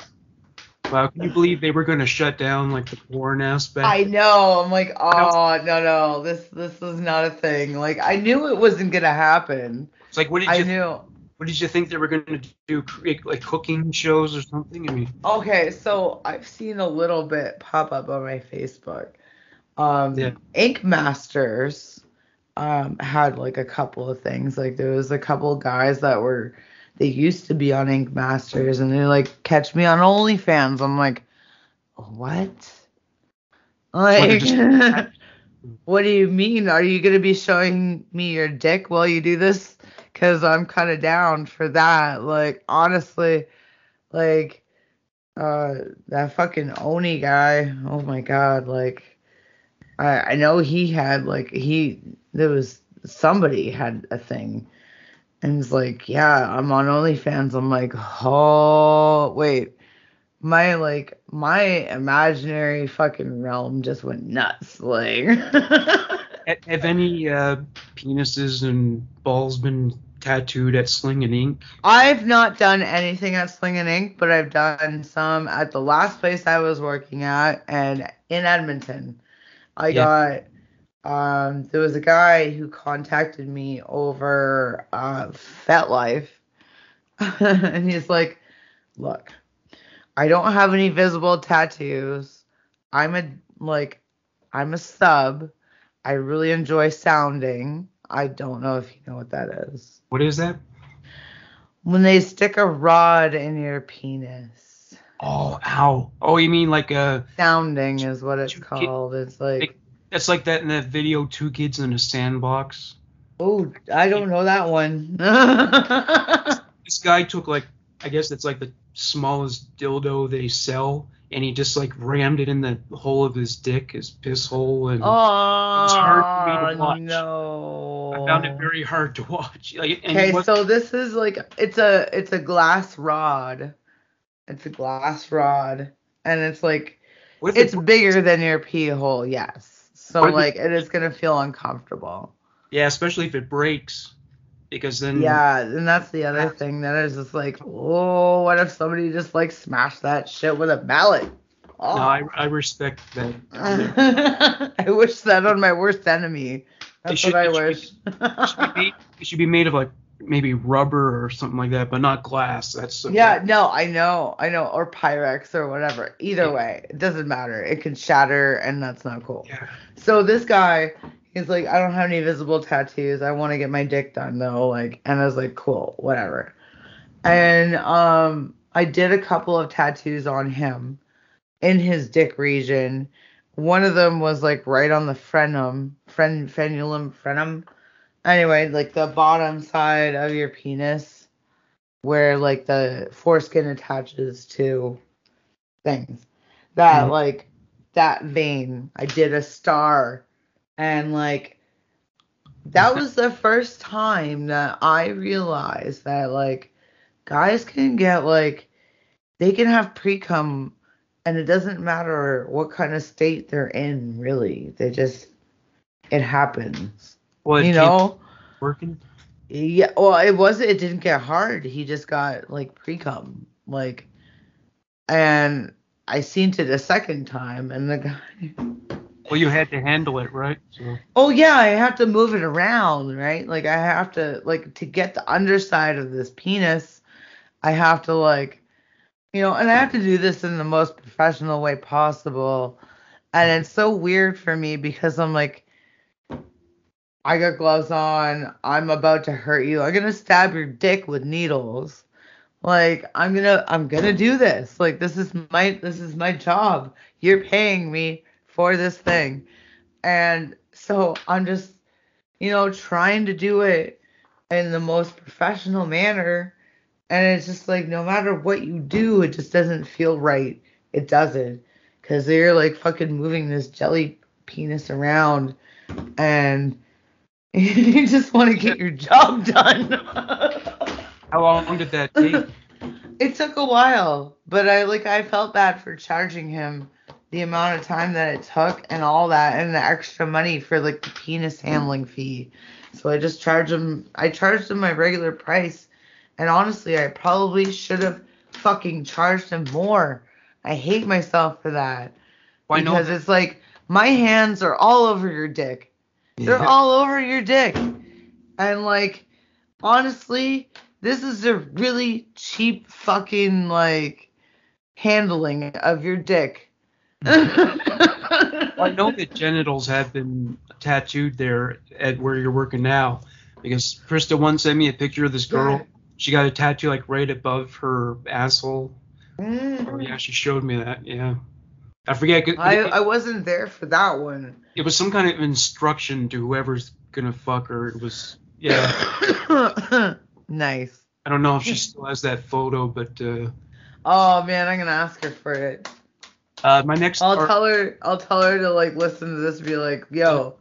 Wow, can you believe they were going to shut down like the porn aspect? I know. I'm like, oh no no, this this is not a thing. Like I knew it wasn't gonna happen. it's like, what did you? I knew. What did you think they were going to do? Create like cooking shows or something? I mean, Okay, so I've seen a little bit pop up on my Facebook. Um, Yeah. Ink Masters um, had like a couple of things. Like there was a couple guys that were they used to be on Ink Masters and they like catch me on OnlyFans. I'm like, what? Like, what do you mean? Are you gonna be showing me your dick while you do this? Cause I'm kind of down for that. Like honestly, like uh that fucking Oni guy. Oh my god, like I I know he had like he there was somebody had a thing. And it's like, yeah, I'm on OnlyFans. I'm like, oh wait. My like my imaginary fucking realm just went nuts. Like Have any uh, penises and balls been tattooed at Sling and Ink? I've not done anything at Sling and Ink, but I've done some at the last place I was working at and in Edmonton. I Yeah. got um there was a guy who contacted me over uh FetLife and he's like, "Look, I don't have any visible tattoos. I'm a like I'm a sub. I really enjoy sounding. I don't know if you know what that is." What is that? When they stick a rod in your penis. Oh, ow. Oh, you mean like a Sounding is what it's called. It's like, that's like that in that video, two kids in a sandbox. oh, I don't know that one. This guy took like, I guess it's like the smallest dildo they sell, and he just like rammed it in the hole of his dick, his piss hole, and oh, hard for me to watch. no. I found it very hard to watch. Like, Okay, what- so this is like it's a it's a glass rod. It's a glass rod, and it's like what it's it- bigger than your pee hole. Yes. So What if like it is gonna feel uncomfortable. yeah, especially if it breaks, because then Yeah, and that's the other ah. thing that is just like, oh, what if somebody just like smashed that shit with a mallet? Oh. No, ah. I, I respect that. I wish that on my worst enemy. That's should- what I it should wish. It should, be made, it should be made of like maybe rubber or something like that, but not glass. That's okay. yeah, no, I know, I know, or Pyrex or whatever. Either Yeah. way, it doesn't matter. It can shatter, and that's not cool. Yeah. So this guy, he's like, I don't have any visible tattoos. I want to get my dick done though. Like, and I was like, cool, whatever. And um, I did a couple of tattoos on him in his dick region. One of them was like right on the frenum, fren, frenulum, frenum. Anyway, like the bottom side of your penis, where like the foreskin attaches to things. That Mhm. like that vein. I did a star and like that was the first time that I realized that like guys can get like they can have pre cum and it doesn't matter what kind of state they're in really. They just it happens. Well, it you know? working. Yeah, well, it wasn't. It didn't get hard. He just got like pre cum, like, and I seen it a second time, and the guy. Well, you had to handle it, right? So Oh yeah, I have to move it around, right? Like I have to like to get the underside of this penis. I have to like, you know, and I have to do this in the most professional way possible. And it's so weird for me because I'm like, I got gloves on. I'm about to hurt you. I'm gonna stab your dick with needles. Like I'm gonna I'm gonna do this. Like this is my this is my job. You're paying me for this thing. And so I'm just, you know, trying to do it in the most professional manner. And it's just like no matter what you do, it just doesn't feel right. It doesn't. Cause they're like fucking moving this jelly penis around and you just want to get your job done. how long did that take? it took a while, but I like I felt bad for charging him the amount of time that it took and all that and the extra money for like the penis handling fee. So I just charged him I charged him my regular price. And honestly, I probably should have fucking charged him more. I hate myself for that. Why no? because it's like my hands are all over your dick. They're Yeah. all over your dick. And like honestly, this is a really cheap fucking like handling of your dick. I know that genitals have been tattooed there at where you're working now, because Krista once sent me a picture of this girl. She got a tattoo like right above her asshole. Oh Mm. yeah, she showed me that. Yeah, I forget. I, it, I wasn't there for that one. it was some kind of instruction to whoever's gonna fuck her. It was yeah. nice. I don't know if she still has that photo, but uh, Oh man, I'm gonna ask her for it. Uh, my next. I'll art- tell her. I'll tell her to like listen to this. and Be like, yo,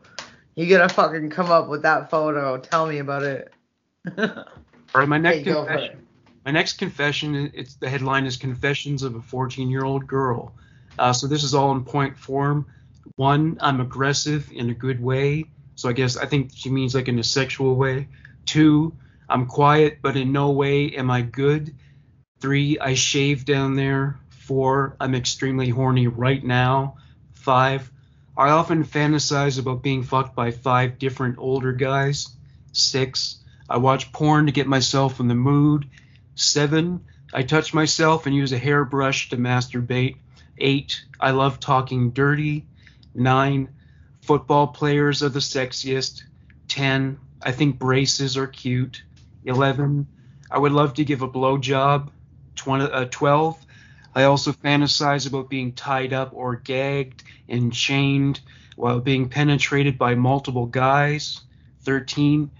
you gotta fucking come up with that photo. Tell me about it. all right, my next Hey, confession. My next confession, it's the headline is Confessions of a 14 year old Girl. Uh, so this is all in point form. One, I'm aggressive in a good way. So I guess I think she means like in a sexual way. Two, I'm quiet, but in no way am I good. Three, I shave down there. Four, I'm extremely horny right now. Five, I often fantasize about being fucked by five different older guys. Six, I watch porn to get myself in the mood. Seven, I touch myself and use a hairbrush to masturbate. Eight, I love talking dirty. Nine, football players are the sexiest. Ten, I think braces are cute. Eleven, I would love to give a blowjob. Uh, Twelve, I also fantasize about being tied up or gagged and chained while being penetrated by multiple guys. Thirteen,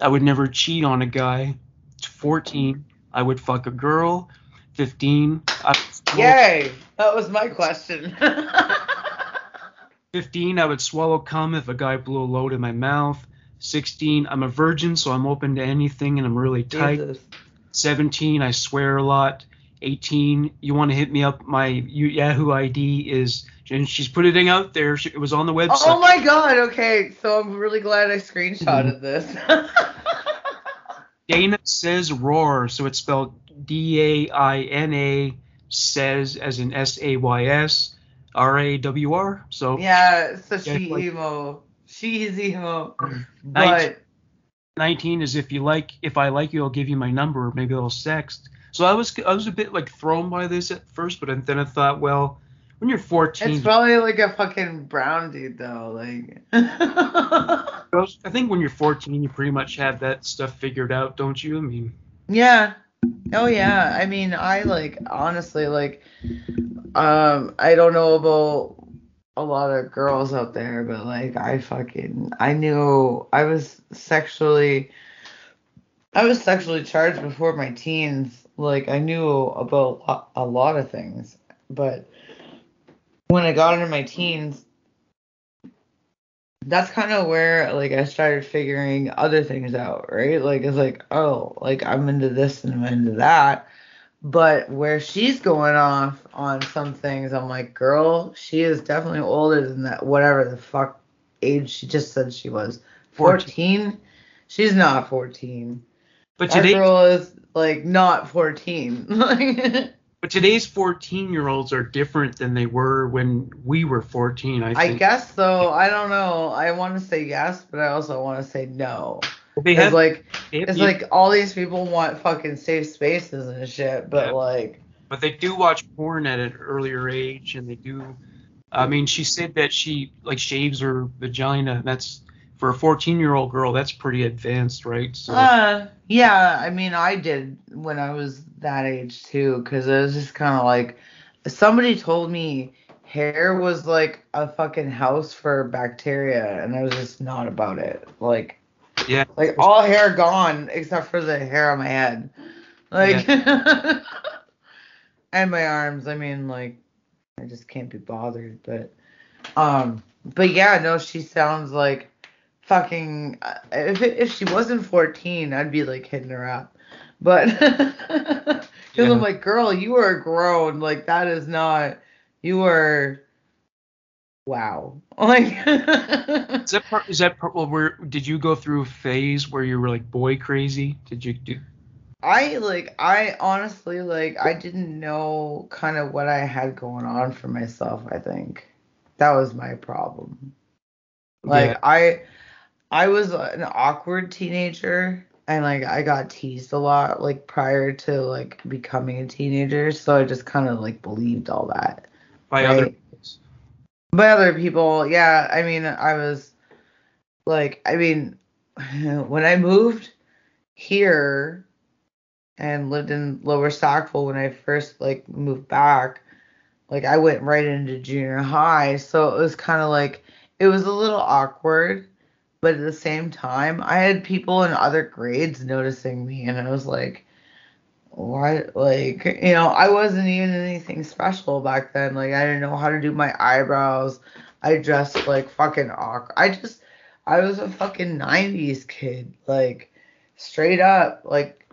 I would never cheat on a guy. 14, I would fuck a girl. 15, I swallow, Yay! That was my question. 15, I would swallow cum if a guy blew a load in my mouth. 16, I'm a virgin, so I'm open to anything and I'm really tight. Jesus. 17, I swear a lot. 18, you want to hit me up? My Yahoo ID is, and she's putting it out there. She- It was on the website. Oh my god. Okay, so I'm really glad I screenshotted mm-hmm. this. Dana says roar, so it's spelled D A I N A says as in S A Y S R A W R. So yeah, so Yeah, she like- emo. She's emo. But 19 is if you like, if I like you, I'll give you my number, maybe I'll sext. So I was, I was a bit like thrown by this at first, but then I thought, well, when you're 14, it's probably like a fucking brown dude though. Like I think when you're 14, you pretty much have that stuff figured out, don't you? I mean, Yeah. Oh yeah. I mean, I like honestly like um I don't know about a lot of girls out there, but like I fucking I knew I was sexually I was sexually charged before my teens. Like I knew about a lot of things, but when I got into my teens, that's kind of where like I started figuring other things out, right? Like it's like, oh, like I'm into this and I'm into that. But where she's going off on some things, I'm like, girl, she is definitely older than that, whatever the fuck age she just said she was. 14? She's not 14. But today, girl is like not 14. But today's 14 year olds are different than they were when we were 14. I I guess so. I don't know. I want to say yes, but I also want to say no. they It's have, like they have it's like all these people want fucking safe spaces and shit, but Yeah. like but they do watch porn at an earlier age, and they do. I mean, she said that she like shaves her vagina. That's for a 14 year old girl. That's pretty advanced, right? So uh yeah, I mean I did when I was that age too cuz it was just kind of like somebody told me hair was like a fucking house for bacteria and I was just not about it. Like yeah, like all hair gone except for the hair on my head. Like and my arms. I mean like I just can't be bothered, but um but yeah, no, she sounds like fucking uh, if if she wasn't 14, I'd be like hitting her up. But cuz Yeah. I'm like, "Girl, you are grown. Like that is not you are wow." Like Is that part? Is that part? Well, where did you go through a phase where you were like boy crazy? Did you do? I like I honestly like I didn't know kind of what I had going on for myself, I think. That was my problem. Like Yeah. I I was an awkward teenager and like I got teased a lot like prior to like becoming a teenager, so I just kind of like believed all that. by other? Right. By other people, yeah. I mean, I was like, I mean, when I moved here and lived in Lower Sackville when I first like moved back, like I went right into junior high, so it was kind of like it was a little awkward, but at the same time, I had people in other grades noticing me, and I was like, what? Like, you know, I wasn't even anything special back then. Like, I didn't know how to do my eyebrows. I dressed like fucking awkward. I just, I was a fucking 90s kid. Like, straight up, like,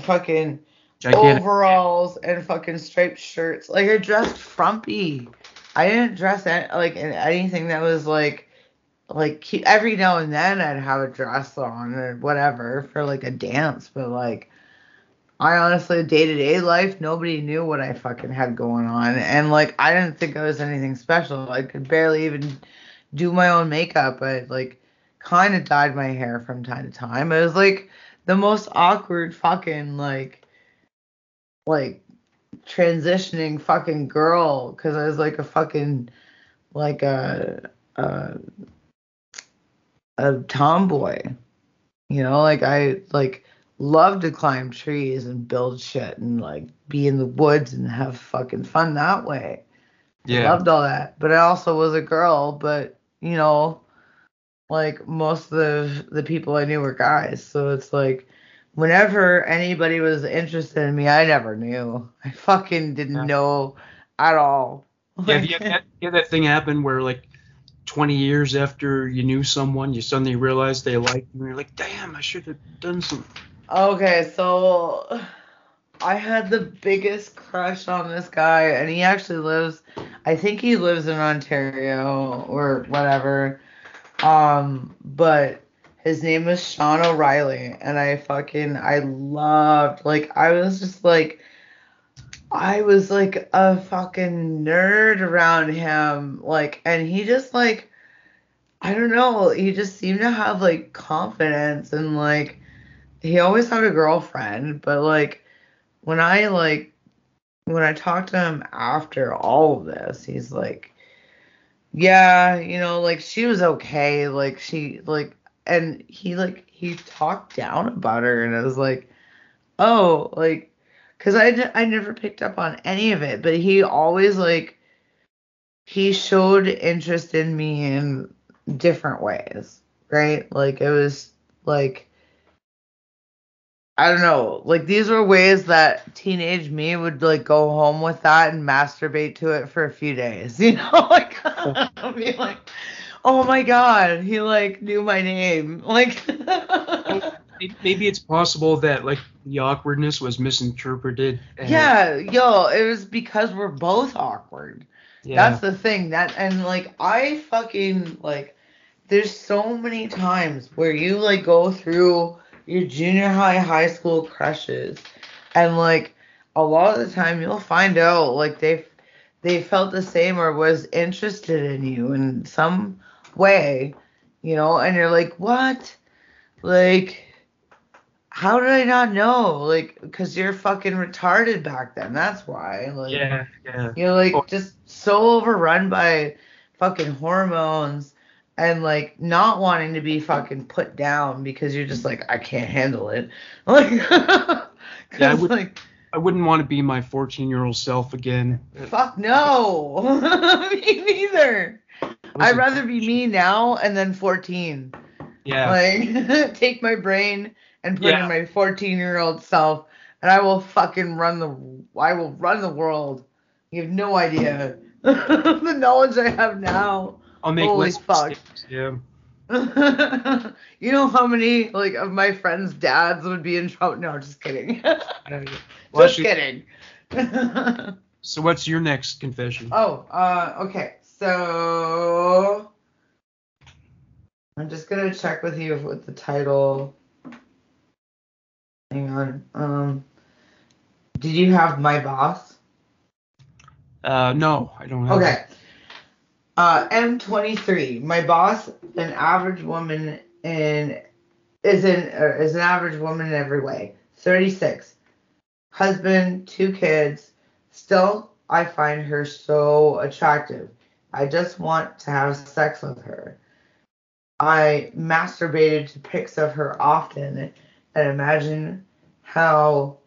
fucking Gigantic. overalls and fucking striped shirts. Like, I dressed frumpy. I didn't dress like in anything that was like, like every now and then I'd have a dress on or whatever for like a dance, but like I honestly day to day life nobody knew what I fucking had going on, and like I didn't think I was anything special. I could barely even do my own makeup. I like kind of dyed my hair from time to time. It was like the most awkward fucking like like transitioning fucking girl because I was like a fucking like a a a tomboy. You know, like I like love to climb trees and build shit and like be in the woods and have fucking fun that way. I Yeah. loved all that. But I also was a girl, but you know, like most of the the people I knew were guys. So it's like whenever anybody was interested in me, I never knew. I fucking didn't Yeah. know at all. Yeah, have you had that, you had that thing happen where like 20 years after you knew someone, you suddenly realize they like you, and you're like, damn, I should have done some. Okay, so I had the biggest crush on this guy, and he actually lives. I think he lives in Ontario or whatever. Um, but his name is Sean O'Reilly, and I fucking I loved like I was just like I was like a fucking nerd around him, like, and he just like I don't know, he just seemed to have like confidence and like he always had a girlfriend, but like when I like when I talked to him after all of this, he's like, yeah, you know, like she was okay, like she like, and he like he talked down about her, and I was like, oh, like, cause I I never picked up on any of it, but he always like he showed interest in me in different ways, right? Like it was like I don't know. Like these were ways that teenage me would like go home with that and masturbate to it for a few days. You know, like I'd be like, oh my god, he like knew my name. Like Maybe it's possible that like the awkwardness was misinterpreted. and- Yeah, yo, it was because we're both awkward. Yeah. That's the thing. That and like I fucking like there's so many times where you like go through your junior high, high school crushes and like a lot of the time you'll find out like they they felt the same or was interested in you in some way, you know, and you're like, "What?" Like how did I not know? Like, cause you're fucking retarded back then. That's why. Like, yeah, yeah. you're like Oh. just so overrun by fucking hormones and like not wanting to be fucking put down because you're just like I can't handle it. Like, Yeah, I would- like I wouldn't want to be my 14 year old self again. fuck no, me neither. I'd rather be me now and then 14. Yeah. Like, take my brain and put Yeah. in my 14 year old self, and I will fucking run the. I will run the world. You have no idea the knowledge I have now. I'll make holy fuck. Yeah. you know how many like of my friends' dads would be in trouble? No, just kidding. Well, just kidding. so what's your next confession? oh, uh, okay. So I'm just gonna check with you with the title. Hang on. Um, did you have my boss? Uh, no, I don't have. Okay. Uh, M23. My boss, an average woman in, is in uh, is an average woman in every way. 36. Husband, two kids. Still, I find her so attractive. I just want to have sex with her. I masturbated to pics of her often and imagine how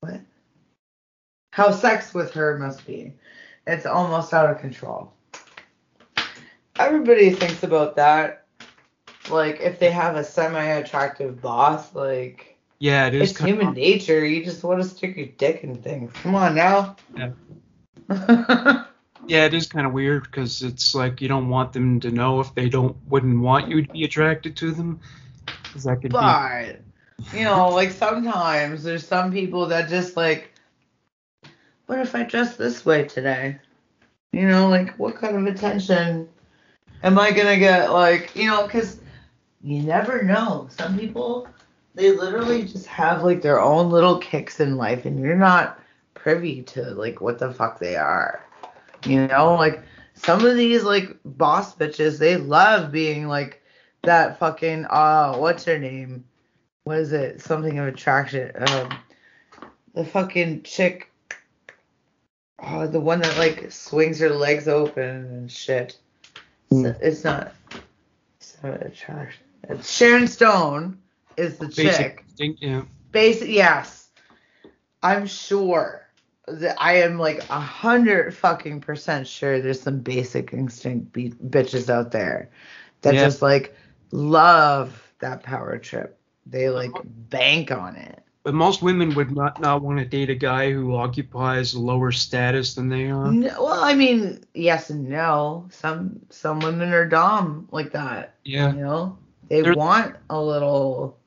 what how sex with her must be. It's almost out of control. Everybody thinks about that. Like if they have a semi-attractive boss, like Yeah, it is it's human of, nature. You just want to stick your dick in things. Come on now. Yeah. yeah, it is kind of weird because it's like you don't want them to know if they don't wouldn't want you to be attracted to them. 'Cause that could be but you know, like sometimes there's some people that just like, what if I dress this way today? You know, like what kind of attention am I gonna get? Like, you know, because you never know. Some people they literally just have like their own little kicks in life, and you're not privy to like what the fuck they are. You know, like some of these like boss bitches, they love being like that fucking uh what's her name? What is it? Something of attraction. Um the fucking chick oh the one that like swings her legs open and shit. Hmm. It's, it's not it's not attraction. It's Sharon Stone is the chick. basic instinct. Yeah, Basic, yes. I'm sure that I am like a hundred fucking percent sure there's some basic instinct be- bitches out there that Yeah. just like love that power trip. They like bank on it. but most women would not not want to date a guy who occupies a lower status than they are. No, well, I mean, yes and no. Some some women are dumb like that. Yeah, You know, they They're- want a little.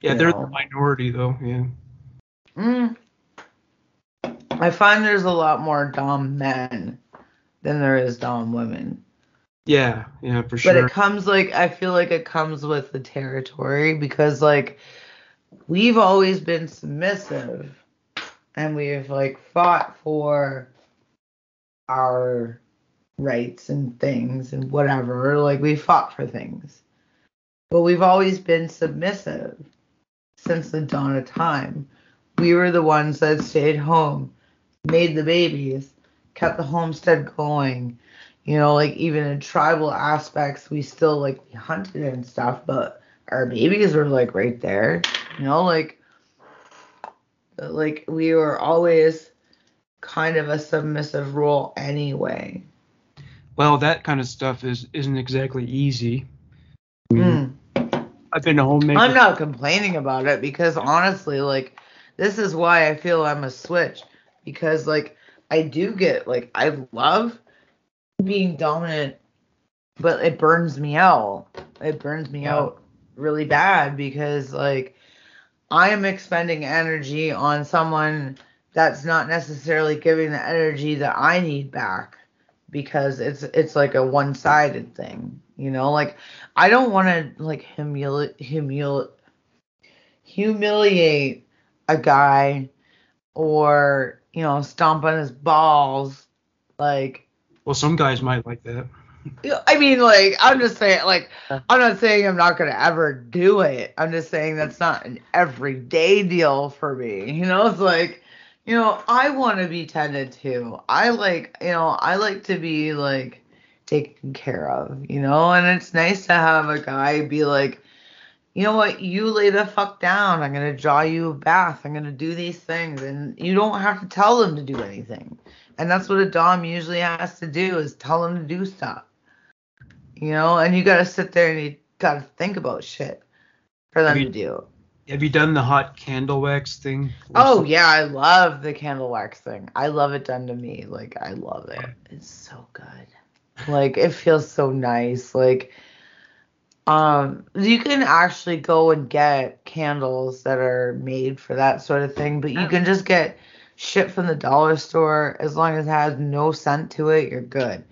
yeah, they're know. the minority though. Yeah, Mm. I find there's a lot more dumb men than there is dumb women. yeah, yeah, for sure. But it comes like I feel like it comes with the territory because like we've always been submissive and we've like fought for our rights and things and whatever. Like we fought for things. But we've always been submissive since the dawn of time. We were the ones that stayed home, made the babies, kept the homestead going. You know, like even in tribal aspects, we still like we hunted and stuff, but our babies were like right there. You know, like like we were always kind of a submissive role anyway. Well, that kind of stuff is isn't exactly easy. Mm. I've been a homemaker. I'm not complaining about it because honestly, like, this is why I feel I'm a switch because, like, I do get, like, I love being dominant, but it burns me out. It burns me Yeah. out really bad because, like, I am expending energy on someone that's not necessarily giving the energy that I need back because it's it's like a one-sided thing, you know? Like I don't want to like humili- humil- humiliate a guy or, you know, stomp on his balls like Well, some guys might like that. yeah, I mean, like, I'm just saying, like, I'm not saying I'm not gonna ever do it. I'm just saying that's not an everyday deal for me. You know, it's like, you know, I want to be tended to. I like, you know, I like to be like taken care of. You know, and it's nice to have a guy be like, you know what, you lay the fuck down. I'm gonna draw you a bath. I'm gonna do these things, and you don't have to tell them to do anything. And that's what a dom usually has to do is tell them to do stuff. You know, and you gotta sit there and you gotta think about shit for them you- to do. Have you done the hot candle wax thing? Oh yeah, I love the candle wax thing. I love it done to me. Like I love it. It's so good. Like it feels so nice. Like um you can actually go and get candles that are made for that sort of thing, but you can just get shit from the dollar store as long as it has no scent to it, you're good.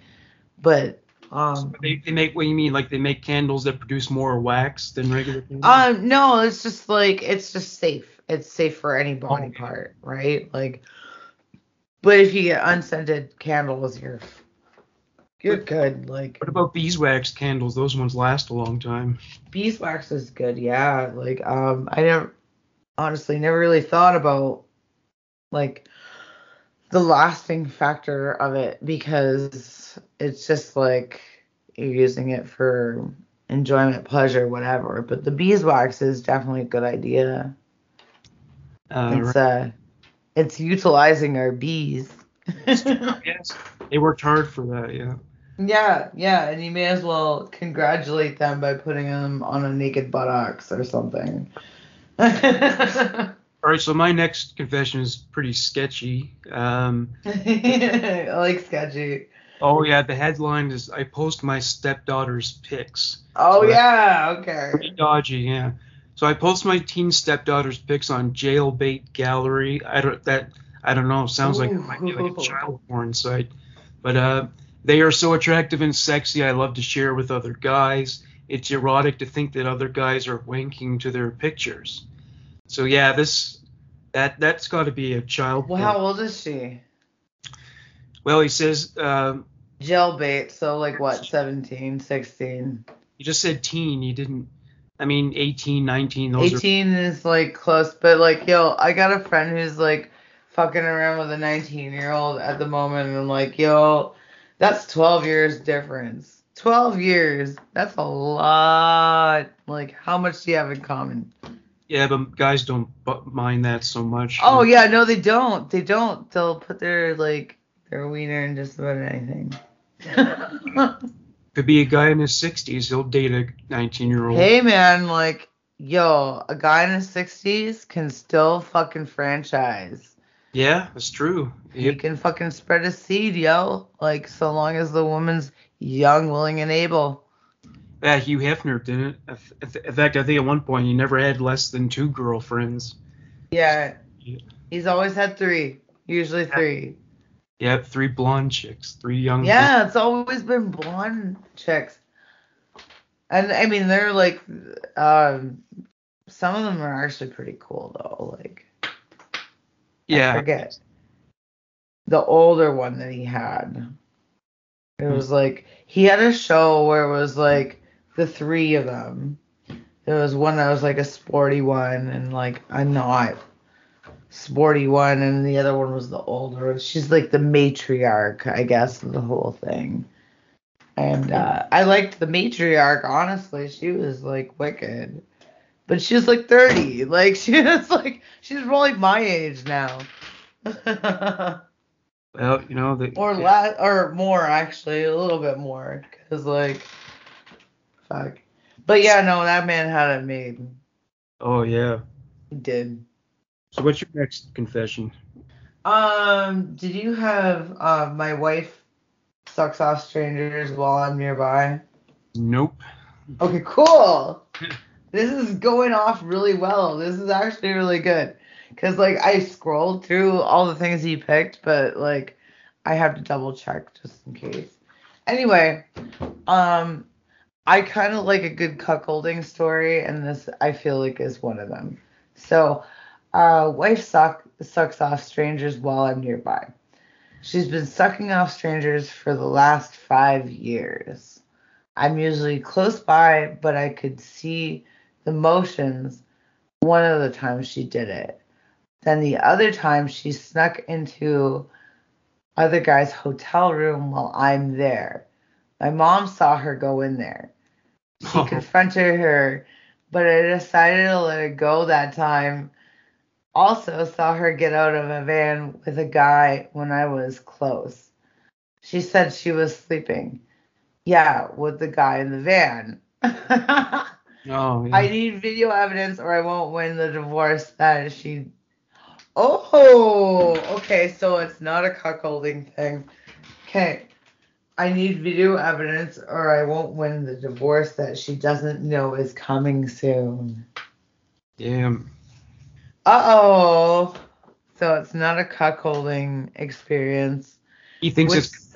But um They, they make what you mean? Like they make candles that produce more wax than regular candles? Um, no, it's just like it's just safe. It's safe for any body Okay. part, right? Like, but if you get unscented candles, you're you're good. Like what about beeswax candles? Those ones last a long time. beeswax is good, yeah. Like, um, I never honestly never really thought about like the lasting factor of it because it's just like you're using it for enjoyment, pleasure, whatever. But the beeswax is definitely a good idea. Uh, It's uh, it's utilizing our bees. yes, they worked hard for that. Yeah. Yeah, yeah, and you may as well congratulate them by putting them on a naked buttocks or something. All right. So my next confession is pretty sketchy. Um, like sketchy. oh yeah, the headline is I post my stepdaughter's pics. Oh So yeah, okay. Pretty dodgy, yeah. So I post my teen stepdaughter's pics on Jailbait Gallery. I don't that I don't know. Sounds like it might be like a child porn site, but uh, they are so attractive and sexy. I love to share with other guys. It's erotic to think that other guys are wanking to their pictures. So yeah, this that that's got to be a child. Well, how old is she? Well, he says um, Jailbait, so like what, 17, 16? he just said teen. You didn't. I mean, 18, 19. Those are 18 is like close, but like, yo, I got a friend who's like fucking around with a 19 year old at the moment, and I'm like, yo, that's 12 years difference. 12 years, that's a lot. Like, how much do you have in common? yeah, but guys don't mind that so much. Oh, yeah, no, they don't. They don't. They'll put their, like, their wiener in just about anything. Could be a guy in his 60s. He'll date a 19 year old. hey, man, like, yo, a guy in his 60s can still fucking franchise. Yeah, that's true. He Yep. can fucking spread a seed, yo. Like so long as the woman's young, willing, and able. Yeah, Hugh Hefner didn't. In fact, I think at one point he never had less than two girlfriends. Yeah. Yeah. He's always had three. Usually three. Yep, three blonde chicks, three young. Yeah, it's always been blonde chicks. And I mean they're like um some of them are actually pretty cool though. Like I yeah. forget. The older one that he had. It was like he had a show where it was like the three of them. There was one that was like a sporty one and like a not sporty one and the other one was the older. She's like the matriarch, I guess, of the whole thing. And uh, I liked the matriarch, honestly. She was like wicked. But she's like 30. Like she's like she's probably my age now. Well, you know the. or less or more actually, a little bit more cuz like fuck. But yeah, no, that man had it made. Oh yeah. He did. So what's your next confession? Um, did you have uh, my wife sucks off strangers while I'm nearby? Nope. Okay, cool. this is going off really well. This is actually really good. Cause like I scrolled through all the things he picked, but like I have to double check just in case. Anyway, um, I kind of like a good cuckolding story, and this I feel like is one of them. So, uh, wife suck sucks off strangers while I'm nearby. She's been sucking off strangers for the last five years. I'm usually close by, but I could see the motions one of the times she did it. Then the other time she snuck into other guy's hotel room while I'm there. My mom saw her go in there. She Oh. confronted her, but I decided to let it go that time. Also saw her get out of a van with a guy when I was close. She said she was sleeping. Yeah, with the guy in the van. Oh yeah. I need video evidence or I won't win the divorce that she. Oh, okay, so it's not a cuckolding thing. Okay, I need video evidence or I won't win the divorce that she doesn't know is coming soon. Damn. Uh oh. So it's not a cuckolding experience. He thinks it's.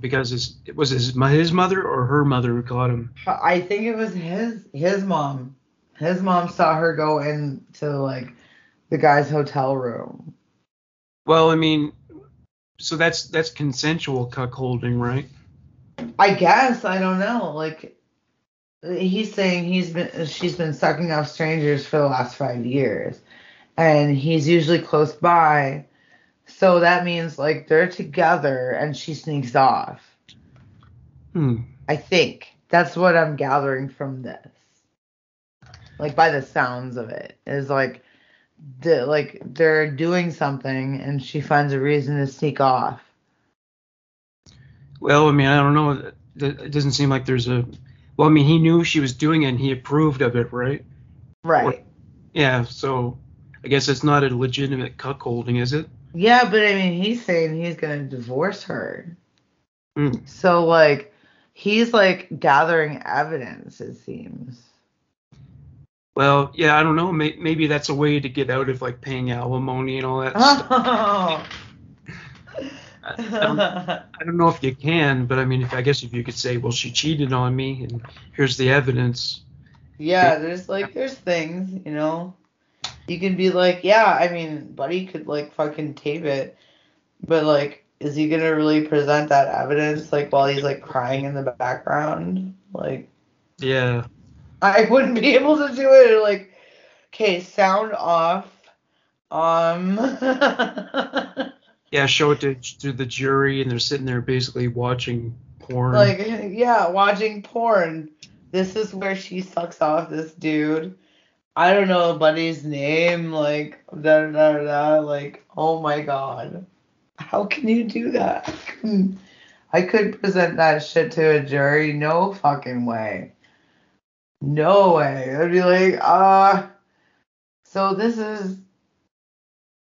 Because his it was his his mother or her mother who caught him. I think it was his his mom. His mom saw her go into like the guy's hotel room. Well, I mean, so that's that's consensual cuckolding, right? I guess I don't know. Like he's saying he's been she's been sucking off strangers for the last five years, and he's usually close by. So that means like they're together and she sneaks off. Hmm. I think that's what I'm gathering from this. Like by the sounds of it is like the like they're doing something and she finds a reason to sneak off. Well, I mean, I don't know. It it doesn't seem like there's a. Well, I mean, he knew she was doing it and he approved of it, right? Right. Yeah, so I guess it's not a legitimate cuckolding, is it? Yeah, but I mean he's saying he's gonna divorce her. Hmm. So like he's like gathering evidence, it seems. Well, yeah, I don't know. May- Maybe that's a way to get out of like paying alimony and all that stuff. Oh. I, I don't, I don't know if you can, but I mean, if I guess if you could say, well, she cheated on me, and here's the evidence. yeah, there's like there's things, you know. You can be like, yeah, I mean, Buddy could like fucking tape it, but like, is he gonna really present that evidence like while he's like crying in the background? Like, Yeah. I wouldn't be able to do it. Like, okay, sound off. Um. Yeah, show it to, to the jury, and they're sitting there basically watching porn. like, yeah, watching porn. This is where she sucks off this dude. I don't know a buddy's name. Like, da da da da. Like, oh my god, how can you do that? I. I could present that shit to a jury. No fucking way. No way. I'd be like, uh, so this is,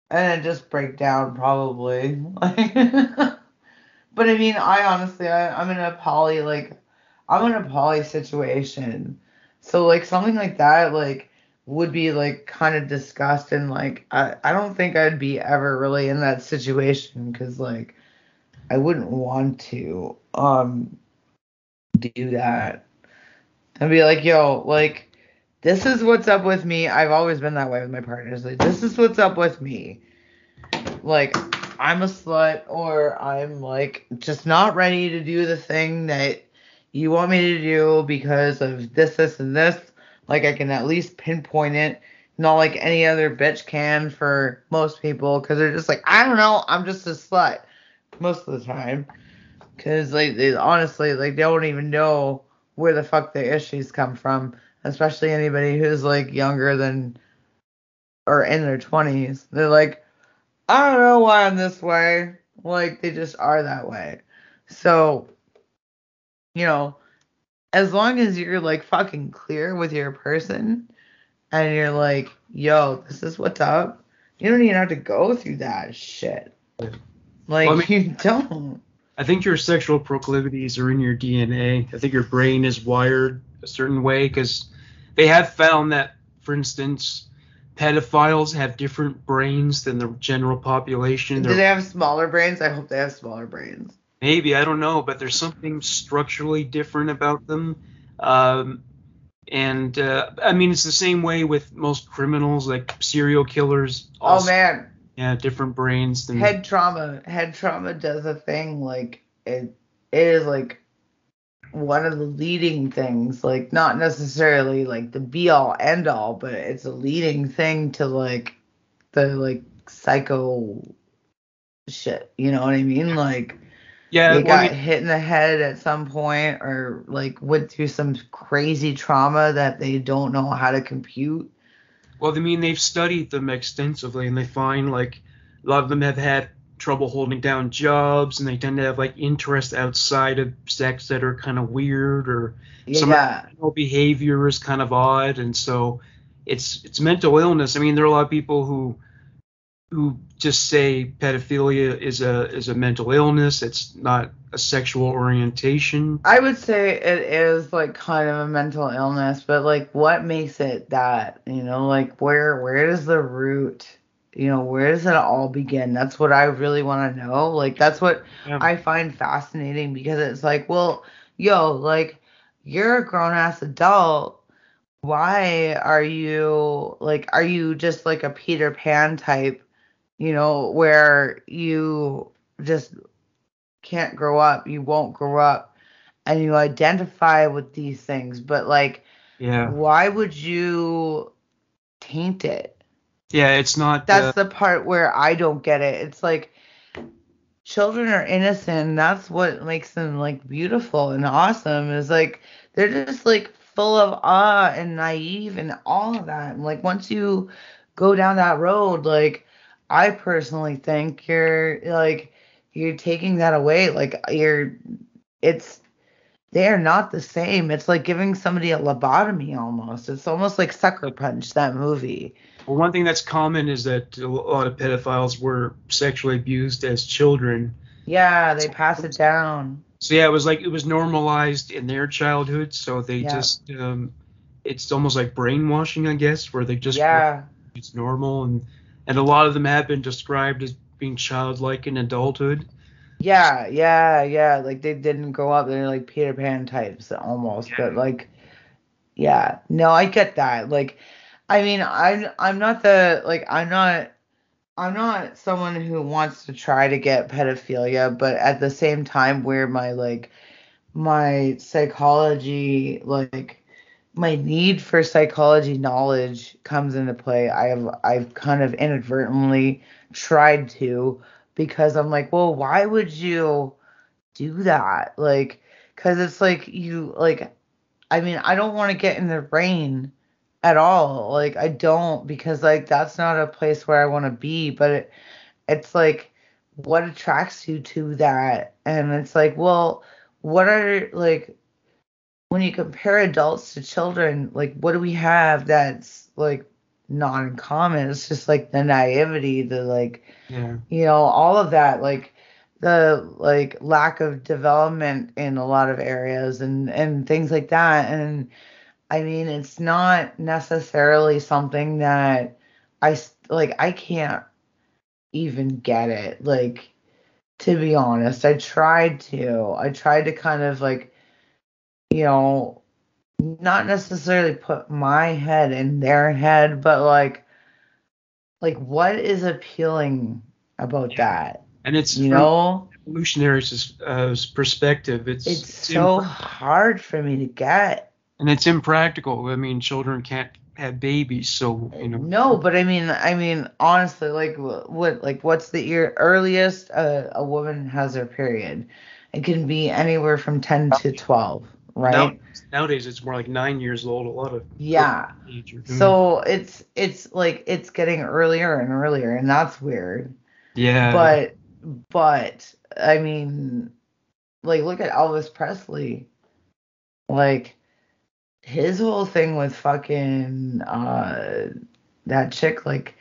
and it just break down probably. but I mean, I honestly, I, I'm in a poly like, I'm in a poly situation, so like something like that like would be like kind of discussed and like I I don't think I'd be ever really in that situation because like I wouldn't want to um do that. I'd be like, yo, like, this is what's up with me. I've always been that way with my partners. Like, this is what's up with me. Like, I'm a slut, or I'm like just not ready to do the thing that you want me to do because of this, this, and this. Like, I can at least pinpoint it. Not like any other bitch can for most people, because they're just like, I don't know, I'm just a slut most of the time. Because, like, they honestly, like, they don't even know where the fuck their issues come from, especially anybody who's like younger than or in their 20s. They're like, I don't know why I'm this way. Like, they just are that way. So, you know, as long as you're like fucking clear with your person and you're like, yo, this is what's up, you don't even have to go through that shit. Like, Well, I you don't. I think your sexual proclivities are in your DNA. I think your brain is wired a certain way because they have found that, for instance, pedophiles have different brains than the general population. Do They're- they have smaller brains? I hope they have smaller brains. Maybe I don't know, but there's something structurally different about them. Um, and uh, I mean, it's the same way with most criminals, like serial killers. Oh man, Yeah, different brains than. head trauma. Head trauma does a thing like it. It is like one of the leading things. Like not necessarily like the be all end all, but it's a leading thing to like the like psycho shit. You know what I mean? Like yeah, they got hit in the head at some point or like went through some crazy trauma that they don't know how to compute. well, I mean, they've studied them extensively, and they find like a lot of them have had trouble holding down jobs, and they tend to have like interests outside of sex that are kind of weird, or Some- Yeah. behavior is kind of odd, and so it's it's mental illness. I mean, there are a lot of people who who just say pedophilia is a is a mental illness. It's not a sexual orientation. I would say it is like kind of a mental illness, but like what makes it that? You know, like where where does the root? You know, where does it all begin? That's what I really want to know. Like that's what Yeah. I find fascinating because it's like, well, yo, like you're a grown ass adult. Why are you like are you just like a Peter Pan type, you know, where you just can't grow up, you won't grow up and you identify with these things, but like Yeah. why would you taint it? Yeah, it's not. That's uh, the part where I don't get it. It's like children are innocent. and That's what makes them like beautiful and awesome. Is like they're just like full of awe and naive and all of that. And like once you go down that road, like I personally think you're like you're taking that away. Like you're it's they are not the same. It's like giving somebody a lobotomy almost. It's almost like Sucker Punch, that movie. well, one thing that's common is that a lot of pedophiles were sexually abused as children. Yeah, they pass it down. So yeah, it was like it was normalized in their childhood. So they Yeah. just, um, it's almost like brainwashing, I guess, where they just yeah. it's normal, and and a lot of them have been described as being childlike in adulthood. Yeah, yeah, yeah. Like they didn't grow up. They're like Peter Pan types almost. Yeah. But like, yeah. No, I get that. Like, I mean, I'm I'm not the like I'm not I'm not someone who wants to try to get pedophilia, but at the same time, where my like my psychology like my need for psychology knowledge comes into play. I have I've kind of inadvertently tried to because I'm like, well, why would you do that? Like, because it's like you like, I mean, I don't want to get in the rain at all. Like, I don't because like that's not a place where I want to be. But it, it's like, what attracts you to that? And it's like, well, what are like when you compare adults to children, like what do we have that's like not in common? It's just like the naivety, the like Yeah. you know all of that like the like lack of development in a lot of areas and and things like that and i mean it's not necessarily something that I like i can't even get it like to be honest i tried to i tried to kind of like you know not necessarily put my head in their head but like like what is appealing about Yeah. that And it's you know evolutionary uh, perspective. It's it's it's so impra- hard for me to get and it's impractical. I mean, children can't have babies, so you know. no but i mean i mean honestly like what like what's the ear earliest uh, a woman has her period it can be anywhere from 10 to 12 right Now, nowadays, it's more like nine years old. A lot of yeah age are doing- so it's it's like it's getting earlier and earlier and that's weird yeah, but but I mean, like look at Elvis Presley. Like his whole thing with fucking uh that chick like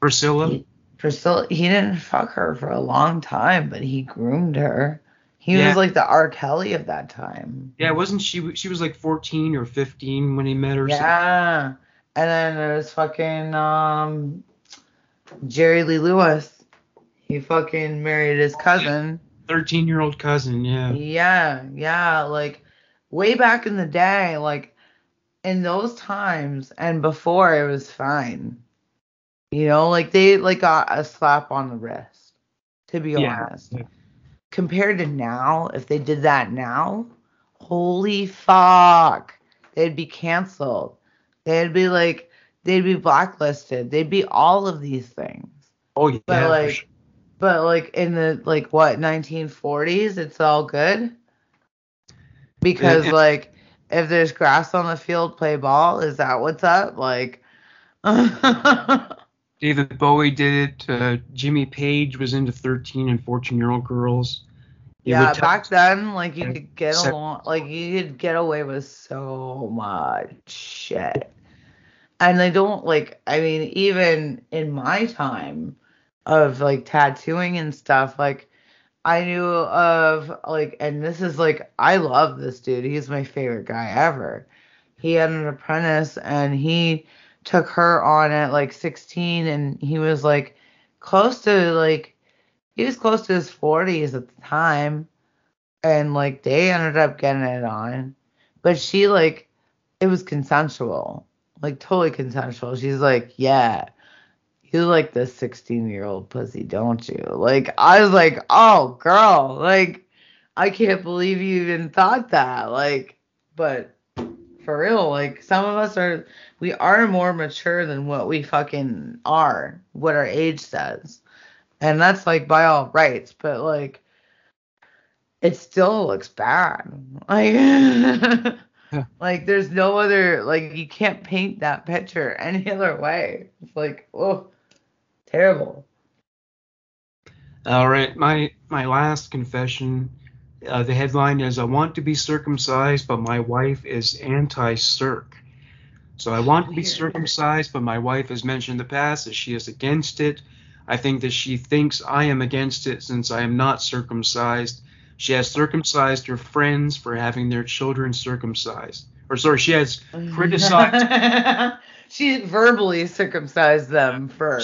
Priscilla. he- Priscilla he didn't fuck her for a long time, but he groomed her. He Yeah. was like the R. Kelly of that time. Yeah, wasn't she? She was like 14 or 15 when he met her. Yeah. And then there's fucking um Jerry Lee Lewis. He fucking married his cousin. 13 year old cousin. Yeah. Yeah, yeah, like way back in the day, like in those times and before it was fine. You know, like they like got a slap on the wrist, to be Yeah. honest. Compared to now, if they did that now, holy fuck. They'd be canceled. They'd be like they'd be blacklisted. They'd be all of these things. Oh yeah. But like sure. but like in the like what 1940s, it's all good. Because Yeah. like if there's grass on the field, play ball. Is that what's up? Like, David Bowie did it. Uh, Jimmy Page was into 13 and 14 year old girls. Would tell- back then, like you could get Sep- along, like you could get away with so much shit. And they don't like. I mean, even in my time of like tattooing and stuff, like I knew of like, and this is like, I love this dude. He's my favorite guy ever. He had an apprentice and he took her on at like 16 and he was like close to like, he was close to his 40s at the time. And like, they ended up getting it on. But she like, it was consensual, like totally consensual. She's like, yeah, you like this 16 year old pussy, don't you? Like, I was like, oh, girl, like, I can't believe you even thought that. Like, but For real, like some of us are, we are more mature than what we fucking are, what our age says, and that's like by all rights. But like, it still looks bad. Like, like there's no other, like you can't paint that picture any other way. It's like, oh, terrible. All right, my my last confession. Uh, the headline is I want to be circumcised, but my wife is anti-circ. So I want to be circumcised, but my wife has mentioned in the past that she is against it. I think that she thinks I am against it since I am not circumcised. She has circumcised her friends for having their children circumcised. Or sorry, she has criticized she verbally circumcised them for.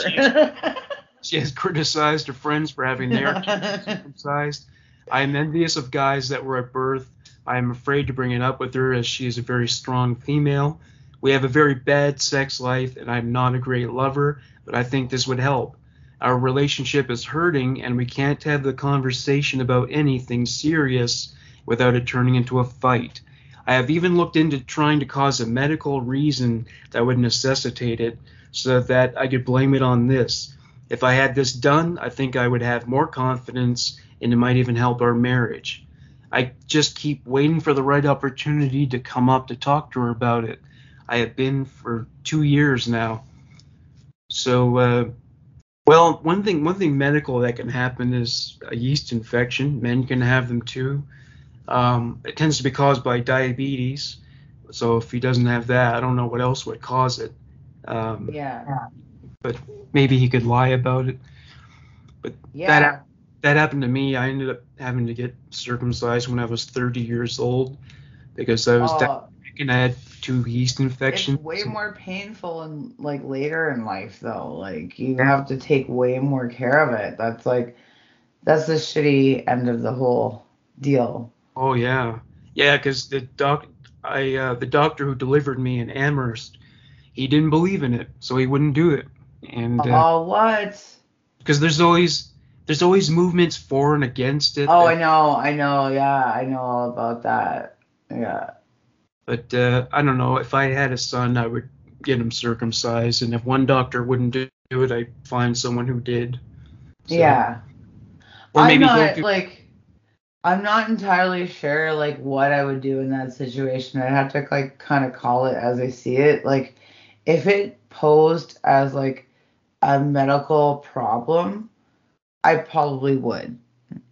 she has criticized her friends for having their children circumcised. I am envious of guys that were at birth. I am afraid to bring it up with her as she is a very strong female. We have a very bad sex life, and I'm not a great lover, but I think this would help. Our relationship is hurting, and we can't have the conversation about anything serious without it turning into a fight. I have even looked into trying to cause a medical reason that would necessitate it so that I could blame it on this. If I had this done, I think I would have more confidence and it might even help our marriage. I just keep waiting for the right opportunity to come up to talk to her about it. I have been for two years now. So, uh, well, one thing one thing medical that can happen is a yeast infection. Men can have them too. Um, it tends to be caused by diabetes. So if he doesn't have that, I don't know what else would cause it. Um, yeah. but maybe he could lie about it. But Yeah. That happened to me. I ended up having to get circumcised when I was 30 years old because I was diabetic and I had two yeast infections. It's way more painful and like later in life though. Like you have to take way more care of it. That's like that's the shitty end of the whole deal. Oh yeah, yeah. Because the doc, I uh, the doctor who delivered me in Amherst, he didn't believe in it, so he wouldn't do it. And uh, oh what? because there's always there's always movements for and against it. Oh I know, I know, yeah, I know all about that. Yeah. But uh, I don't know. If I had a son, I would get him circumcised, and if one doctor wouldn't do it, I'd find someone who did. So- yeah. Or I'm not do- like I'm not entirely sure like what I would do in that situation. I'd have to like kind of call it as I see it. Like if it posed as like a medical problem, I probably would.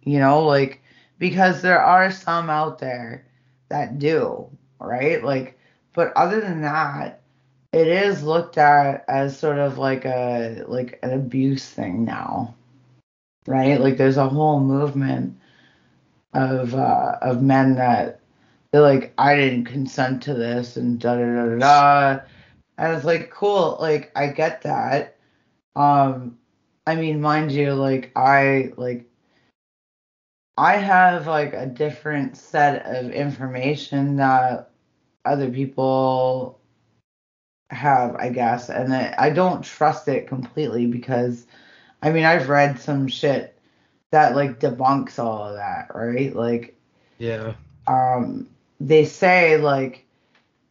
You know, like because there are some out there that do, right? Like but other than that, it is looked at as sort of like a like an abuse thing now right? Like there's a whole movement of uh, of men that they're like, I didn't consent to this and da da da da. And it's like, cool, like I get that. Um, I mean, mind you, like I like I have like a different set of information that other people have, I guess, and I I don't trust it completely because I mean, I've read some shit that like debunks all of that, right? Like, Yeah. um, they say like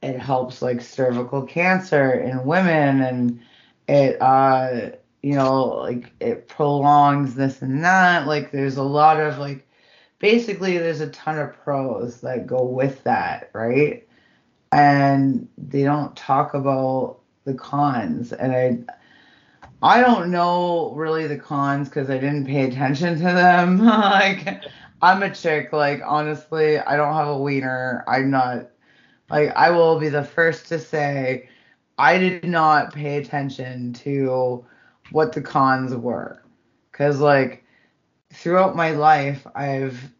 it helps like cervical cancer in women and it, uh, you know, like it prolongs this and that. Like, there's a lot of like, basically, there's a ton of pros that go with that, right? And they don't talk about the cons. And I, I don't know really the cons because I didn't pay attention to them. like, I'm a chick. Like, honestly, I don't have a wiener. I'm not. Like, I will be the first to say, I did not pay attention to what the cons were, because like throughout my life, I've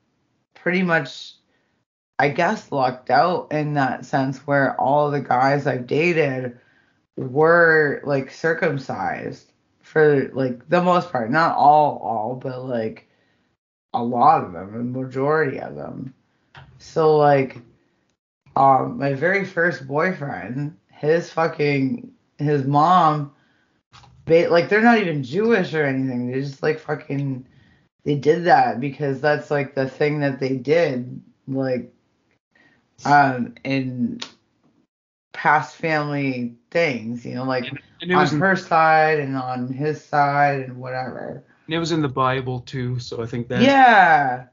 pretty much, I guess, lucked out in that sense where all the guys I've dated were like circumcised for like the most part. Not all all but like a lot of them a majority of them. So like um my very first boyfriend his fucking his mom ba- like they're not even jewish or anything they just like fucking they did that because that's like the thing that they did like um in past family things, you know, like on was her side and on his side and whatever. and it was in the Bible too, so I think that yeah,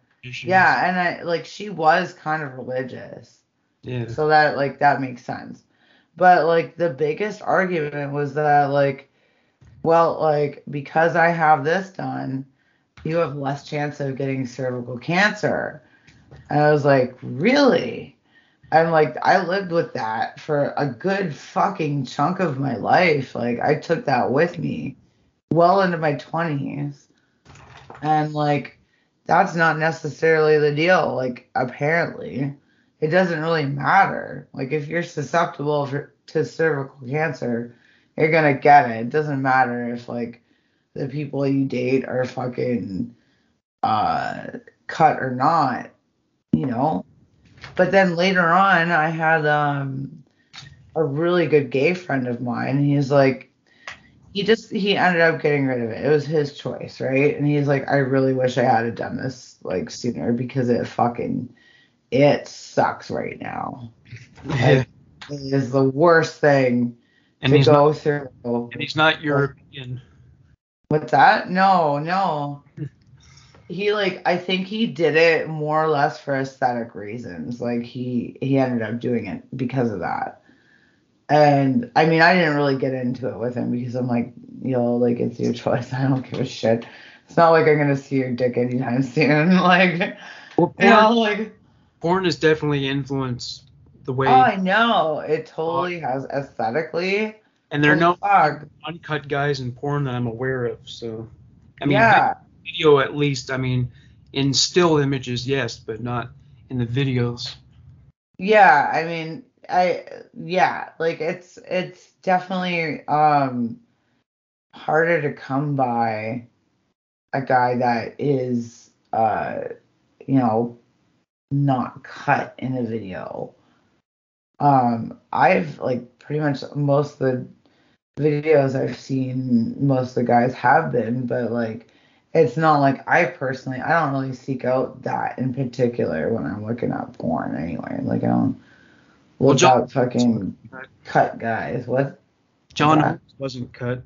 yeah, and I like she was kind of religious, yeah. so that like that makes sense. But like the biggest argument was that like, well, like because I have this done, you have less chance of getting cervical cancer. And I was like, really? And like I lived with that for a good fucking chunk of my life. Like I took that with me well into my 20s. And like that's not necessarily the deal. Like apparently it doesn't really matter. Like if you're susceptible for, to cervical cancer, you're to get it. It doesn't matter if like the people you date are fucking uh cut or not, you know. But then later on, I had um a really good gay friend of mine. He's like, he just he ended up getting rid of it. It was his choice, right? And he's like, I really wish I had done this like sooner because it fucking it sucks right now. Yeah. It is the worst thing And to he's go not through. and he's not European. What's that? No, no. He like I think he did it more or less for aesthetic reasons. Like he he ended up doing it because of that. And I mean I didn't really get into it with him because I'm like, yo, like it's your choice. I don't give a shit. It's not like I'm gonna see your dick anytime soon. Like Well, you know, like porn has definitely influenced the way, oh I know. It totally has aesthetically. and there are no fuck. uncut guys in porn that I'm aware of. So, I mean, yeah. video at least. I mean, in still images, yes, but not in the videos. Yeah, I mean, I yeah, like it's it's definitely um harder to come by a guy that is uh you know not cut in a video. Um I've like pretty much most of the videos I've seen most of the guys have been, but like it's not like I personally I don't really seek out that in particular when I'm looking at porn anyway. Like I don't Well, John- out fucking cut guys. What? John Yeah. Wasn't cut.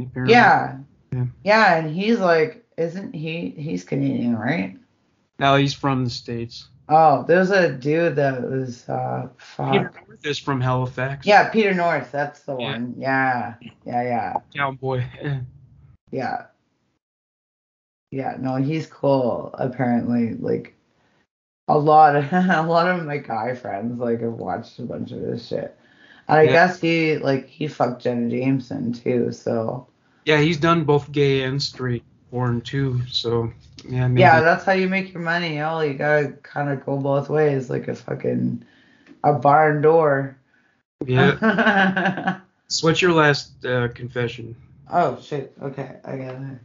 apparently. Yeah. Yeah. Yeah, and he's like, isn't he? He's Canadian, right? No, he's from the states. Oh, there's a dude that was uh Peter. North is from Halifax. Yeah, Peter North, that's the Yeah. one. Yeah. Yeah, yeah. Cowboy. Yeah. Yeah, no, he's cool apparently. Like a lot of a lot of my guy friends like have watched a bunch of this shit. And I Yeah. guess he like he fucked Jenna Jameson too, so Yeah, he's done both gay and straight porn too. So yeah, maybe. Yeah, that's how you make your money, yo. You gotta kind of go both ways, like a fucking a barn door. yeah. So what's your last uh, confession? oh shit. Okay, I got it.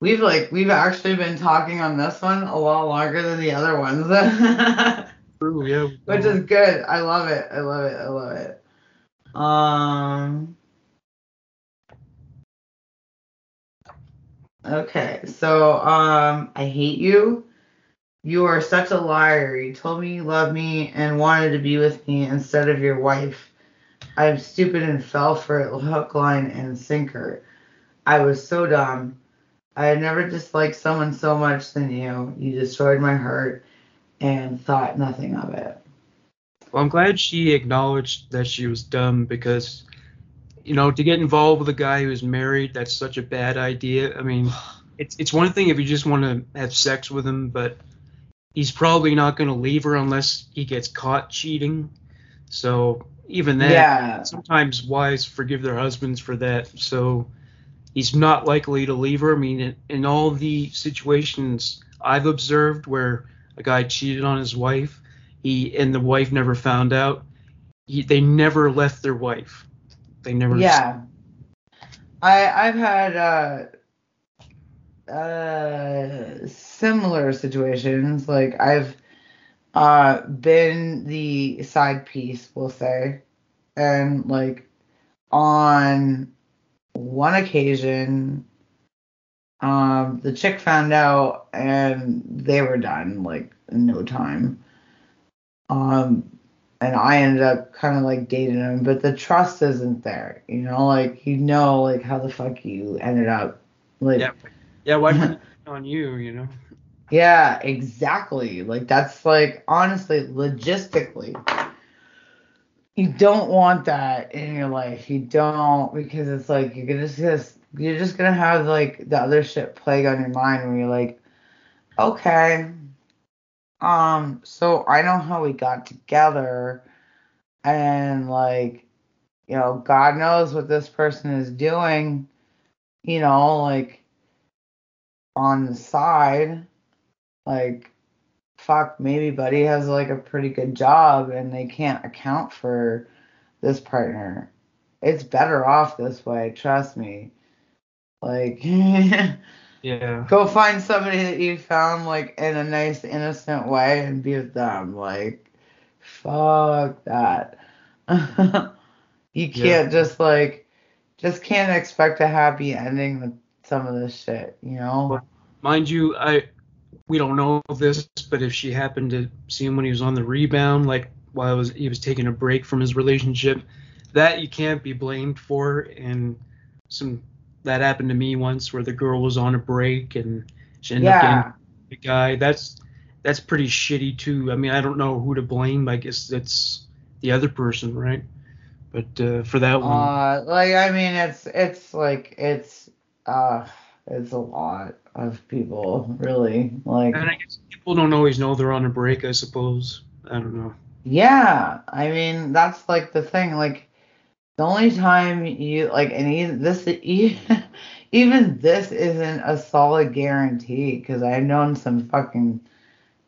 We've like we've actually been talking on this one a lot longer than the other ones, True, yeah. which is good. I love it. I love it. I love it. Um. Okay, so um, I hate you. You are such a liar. You told me you loved me and wanted to be with me instead of your wife. I'm stupid and fell for it hook, line, and sinker. I was so dumb. I had never disliked someone so much than you. You destroyed my heart and thought nothing of it. Well, I'm glad she acknowledged that she was dumb because, you know, to get involved with a guy who's married, that's such a bad idea. I mean, it's it's one thing if you just want to have sex with him, but he's probably not going to leave her unless he gets caught cheating. So even that, Yeah. sometimes wives forgive their husbands for that. So he's not likely to leave her. I mean, in, in all the situations I've observed where a guy cheated on his wife, he and the wife never found out. He, they never left their wife. They never. Yeah. I I've had uh uh similar situations. Like I've uh been the side piece, we'll say. And like on one occasion um the chick found out and they were done like in no time. Um and I ended up kind of like dating him, but the trust isn't there. You know, like you know, like how the fuck you ended up, like Yeah. Yeah, why on you, you know? yeah, exactly. Like that's like honestly, logistically, you don't want that in your life. You don't because it's like you're gonna just you're just gonna have like the other shit plague on your mind where you're like, okay, um, so I know how we got together, and like, you know, God knows what this person is doing, you know, like on the side like fuck maybe buddy has like a pretty good job and they can't account for this partner. It's better off this way trust me. Like Yeah. go find somebody that you found like in a nice innocent way and be with them like fuck that you can't Yeah. just like just can't expect a happy ending with some of this shit you know Mind you, I we don't know this, but if she happened to see him when he was on the rebound, like while was, he was taking a break from his relationship, that you can't be blamed for. And some that happened to me once, where the girl was on a break and she ended up yeah getting the guy. That's that's pretty shitty too. I mean, I don't know who to blame. I guess that's the other person, right? But uh, for that one, Uh, like I mean, it's it's like it's uh, it's a lot of people, really. Like, and I guess people don't always know they're on a break. I suppose. I don't know. yeah, I mean, that's like the thing. Like, the only time you like, and even this, even, this isn't a solid guarantee because I've known some fucking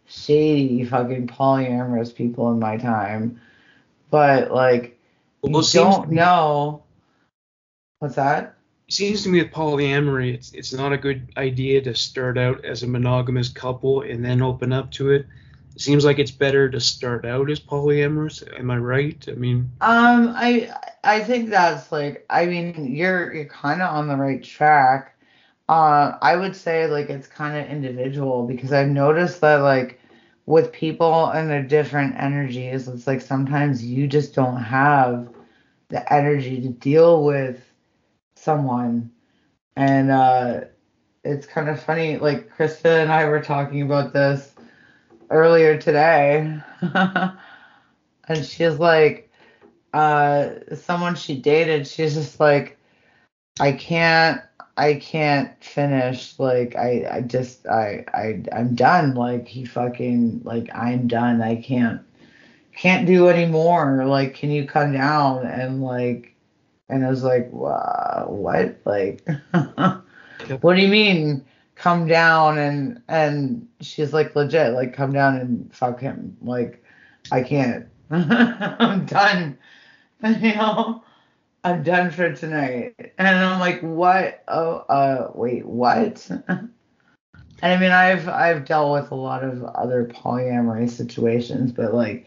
shady fucking polyamorous people in my time, but like, Well, you it seems to don't me- know. What's that? It seems to me with polyamory, it's it's not a good idea to start out as a monogamous couple and then open up to it. It seems like it's better to start out as polyamorous. Am I right? I mean, Um, I I think that's like I mean you're you're kind of on the right track. Uh, I would say like it's kind of individual because I've noticed that like with people and their different energies, it's like sometimes you just don't have the energy to deal with someone, and uh, it's kind of funny. Like Krista and I were talking about this earlier today, and she's like uh someone she dated she's just like i can't i can't finish. Like i i just i i i'm done. Like he fucking like i'm done. I can't can't do anymore. Like can you come down? And like and i was like wow, what? Like what do you mean come down and and she's like legit like come down and fuck him like i can't i'm done you know, I'm done for tonight. And I'm like, what? Oh, uh, wait, what? and I mean, I've I've dealt with a lot of other polyamory situations, but like,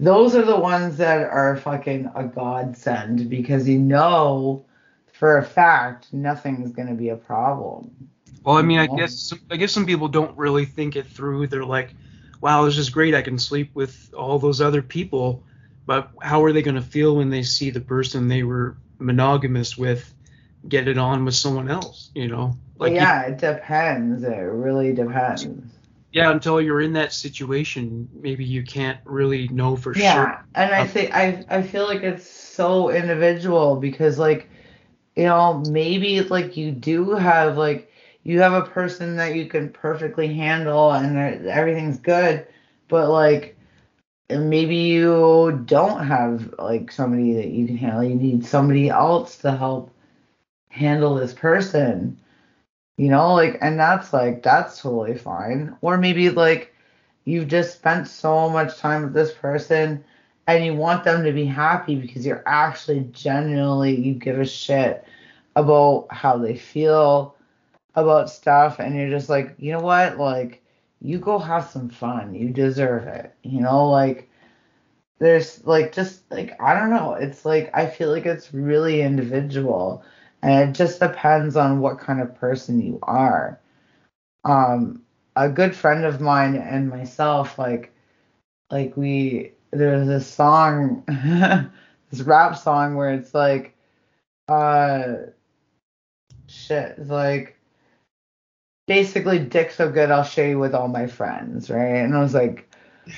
those are the ones that are fucking a godsend because you know, for a fact, nothing's gonna be a problem. Well, I mean, I guess some, I guess some people don't really think it through. They're like, "Wow, this is great. I can sleep with all those other people." But how are they going to feel when they see the person they were monogamous with get it on with someone else? You know, Like, yeah, it depends. It really depends. yeah, until you're in that situation, maybe you can't really know for yeah sure. and i Uh, think i i feel like it's so individual because like you know maybe like you do have like you have a person that you can perfectly handle and everything's good but like maybe you don't have like somebody that you can handle. You need somebody else to help handle this person you know? Like and that's like that's totally fine. Or maybe like you've just spent so much time with this person and you want them to be happy because you're actually genuinely you give a shit about how they feel about stuff and you're just like you know what? Like you go have some fun. You deserve it. You know like there's like just like i don't know. It's like i feel like it's really individual and it just depends on what kind of person you are. Um a good friend of mine and myself like like we there's this song, this rap song where it's like, uh, shit, it's like basically dick so good I'll show you with all my friends, right? And I was like,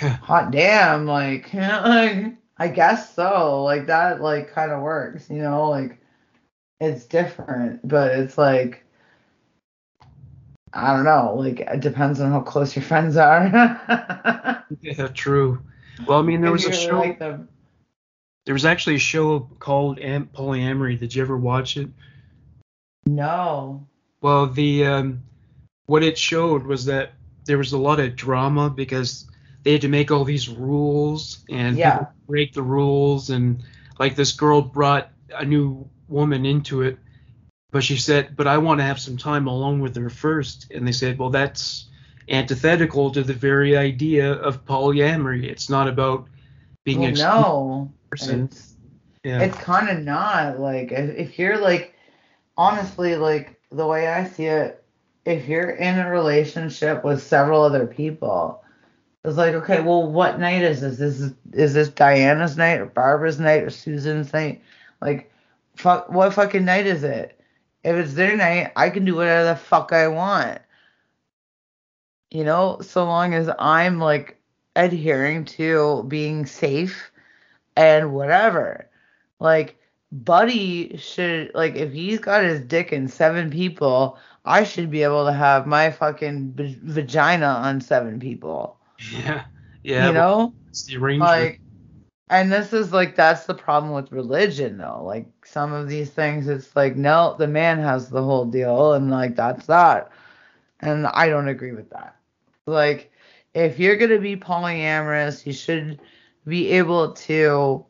Yeah. hot damn, like, like I guess so. Like that, like, kind of works, you know, like it's different, but it's like, I don't know, like it depends on how close your friends are. Yeah, true. Well, I mean, there was a show. like. There was actually a show called Am- Polyamory. Did you ever watch it? No. Well, the um, what it showed was that there was a lot of drama because they had to make all these rules and Yeah. break the rules and like this girl brought a new woman into it, but she said, "But I want to have some time alone with her first. And they said, "Well, that's antithetical to the very idea of polyamory. It's not about being Well, an no. person." It's, Yeah. it's kind of not like if you're like honestly like the way I see it, if you're in a relationship with several other people, it's like okay, well, what night is this? This is is this Diana's night or Barbara's night or Susan's night? Like, fuck, what fucking night is it? If it's their night, I can do whatever the fuck I want. You know, so long as I'm like adhering to being safe and whatever. Like, Buddy should, like, if he's got his dick in seven people, I should be able to have my fucking v- vagina on seven people. yeah. Yeah. you know? it's the arrangement. Like, and this is like, that's the problem with religion, though. Like, some of these things, it's like, no, the man has the whole deal, and like, that's that. And I don't agree with that. Like, if you're going to be polyamorous, you should be able to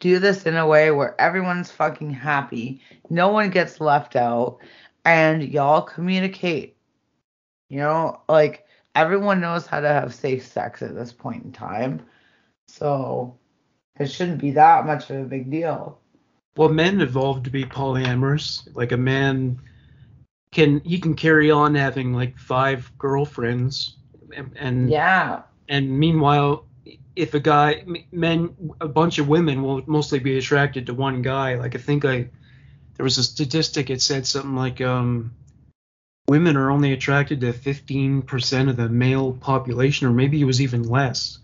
do this in a way where everyone's fucking happy, no one gets left out, and y'all communicate. You know, like everyone knows how to have safe sex at this point in time. So it shouldn't be that much of a big deal. Well, men evolved to be polyamorous. Like a man can he can carry on having like five girlfriends, and and, Yeah. and meanwhile, if a guy men a bunch of women will mostly be attracted to one guy. Like I think I there was a statistic it said something like um women are only attracted to 15% of the male population or maybe it was even less.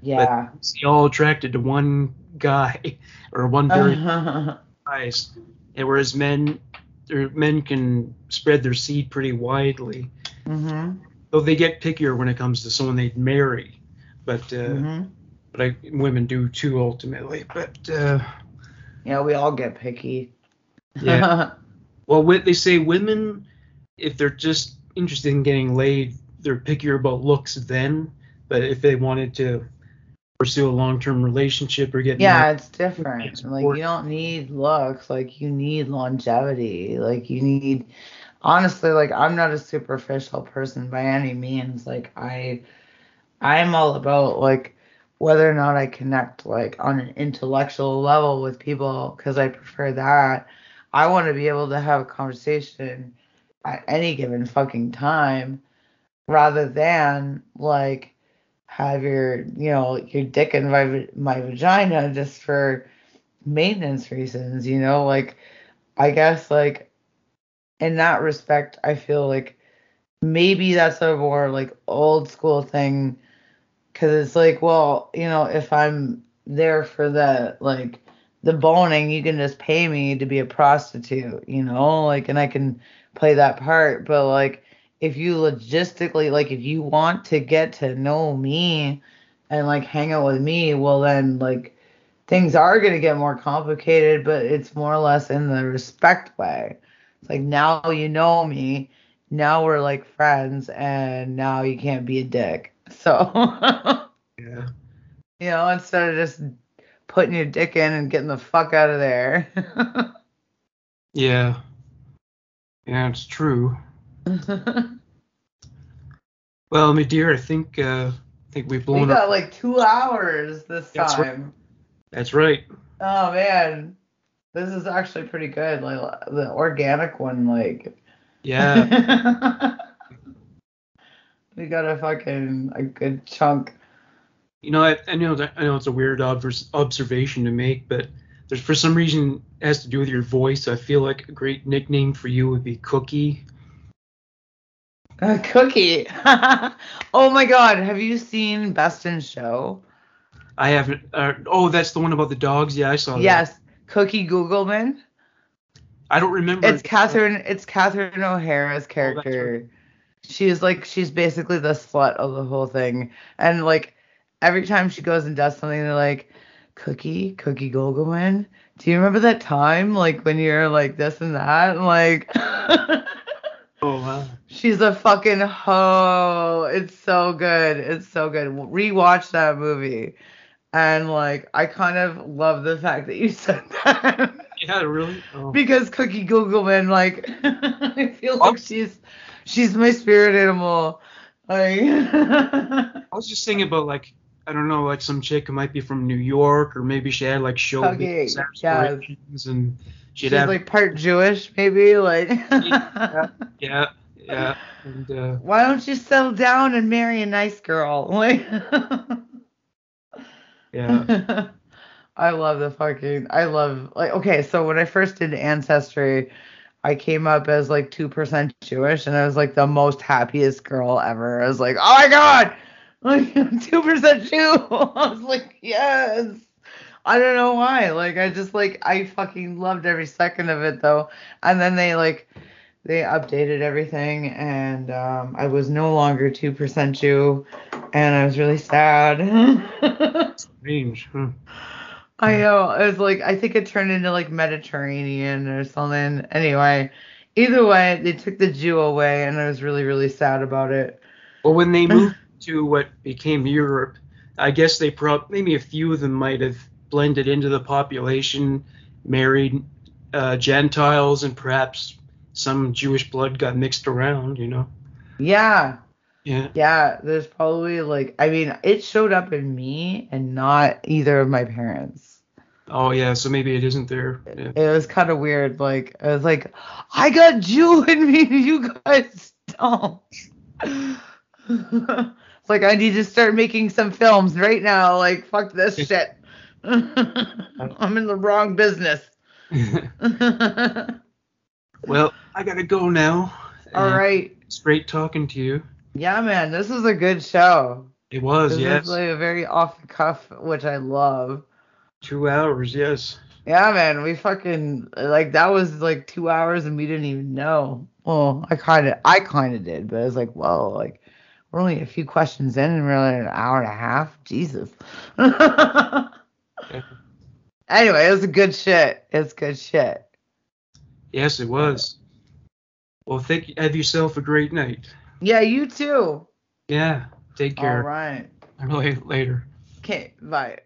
Yeah. See all attracted to one guy or one very guys, and whereas men, or men can spread their seed pretty widely. mhm. Though they get pickier when it comes to someone they'd marry, but uh, Mhm. but I, women do too ultimately. But uh, Yeah, we all get picky. Yeah. well, what they say women, if they're just interested in getting laid, they're pickier about looks then. But if they wanted to pursue a long-term relationship or get yeah, married, it's different. It's Like you don't need looks, like you need longevity. Like you need honestly, like I'm not a superficial person by any means. Like I I'm all about like whether or not I connect like on an intellectual level with people because I prefer that. I want to be able to have a conversation at any given fucking time rather than like have your you know your dick in my my vagina just for maintenance reasons you know? Like i guess like in that respect i feel like maybe that's a more like old school thing because it's like well you know if i'm there for the like the boning you can just pay me to be a prostitute you know like and i can play that part. But like if you logistically like if you want to get to know me and like hang out with me well then like things are going to get more complicated but it's more or less in the respect way. It's like now you know me now we're like friends and now you can't be a dick. So yeah. you know instead of just putting your dick in and getting the fuck out of there Yeah. Yeah, it's true. Well, my dear, I think uh, I think we've blown. we got up. like two hours this That's right. time That's right. Oh man, this is actually pretty good. Like the organic one, like Yeah. we got a fucking a good chunk. You know, I, I know that I know it's a weird observation to make, but there's for some reason it has to do with your voice. I feel like a great nickname for you would be Cookie. A cookie. oh my god, have you seen Best in Show? I haven't. Uh, oh, that's the one about the dogs. Yeah, I saw that. Yes, Cookie Guggelman. I don't remember. It's Catherine. It's Catherine O'Hara's character. She's like she's basically the slut of the whole thing, and like every time she goes and does something, they're like, "Cookie, Cookie Guggelman, do you remember that time like when you're like this and that?" And, like, Oh wow. she's a fucking hoe. It's so good. It's so good. Rewatch that movie, and like I kind of love the fact that you said that. Yeah, really. Oh. because Cookie Guggelman, like, I feel Oh. like she's she's my spirit animal. Like, I was just thinking about like I don't know, like some chick who might be from New York, or maybe she had like show Okay, business yeah. and she'd she's have like part Jewish, maybe. Like, yeah, yeah, and uh, why don't you settle down and marry a nice girl? Like, yeah. I love the fucking. I love like okay. So when I first did Ancestry, I came up as like two percent Jewish, and I was like the most happiest girl ever. I was like, oh my god, two percent Jew. I was like, yes. I don't know why. Like I just like I fucking loved every second of it though. And then they like they updated everything and um, I was no longer two percent Jew and I was really sad. Strange. Huh? I know. It was like I think it turned into like Mediterranean or something. Anyway, either way, they took the Jew away, and I was really really sad about it. Well, when they moved to what became Europe, I guess they probably maybe a few of them might have blended into the population, married uh, Gentiles, and perhaps some Jewish blood got mixed around. You know. Yeah, Yeah. yeah. There's probably like I mean, it showed up in me and not either of my parents. Oh yeah. So maybe it isn't there. Yeah. It was kind of weird. Like I was like, I got Jew in me, you guys don't. like I need to start making some films right now. Like fuck this shit. I'm in the wrong business. well, I gotta go now. All right. It's great talking to you. Yeah, man, this was a good show. It was, This yes. is like a very off the cuff, which I love. Two hours, yes. Yeah, man, we fucking like that was like two hours and we didn't even know. Well, I kind of, I kind of did, but I was like, well, like we're only a few questions in and we're like an hour and a half. Jesus. anyway, it was a good shit. It's good shit. Yes, it was. Well, think have yourself a great night. Yeah, you too. Yeah. Take All care. right. Later. Okay. Bye.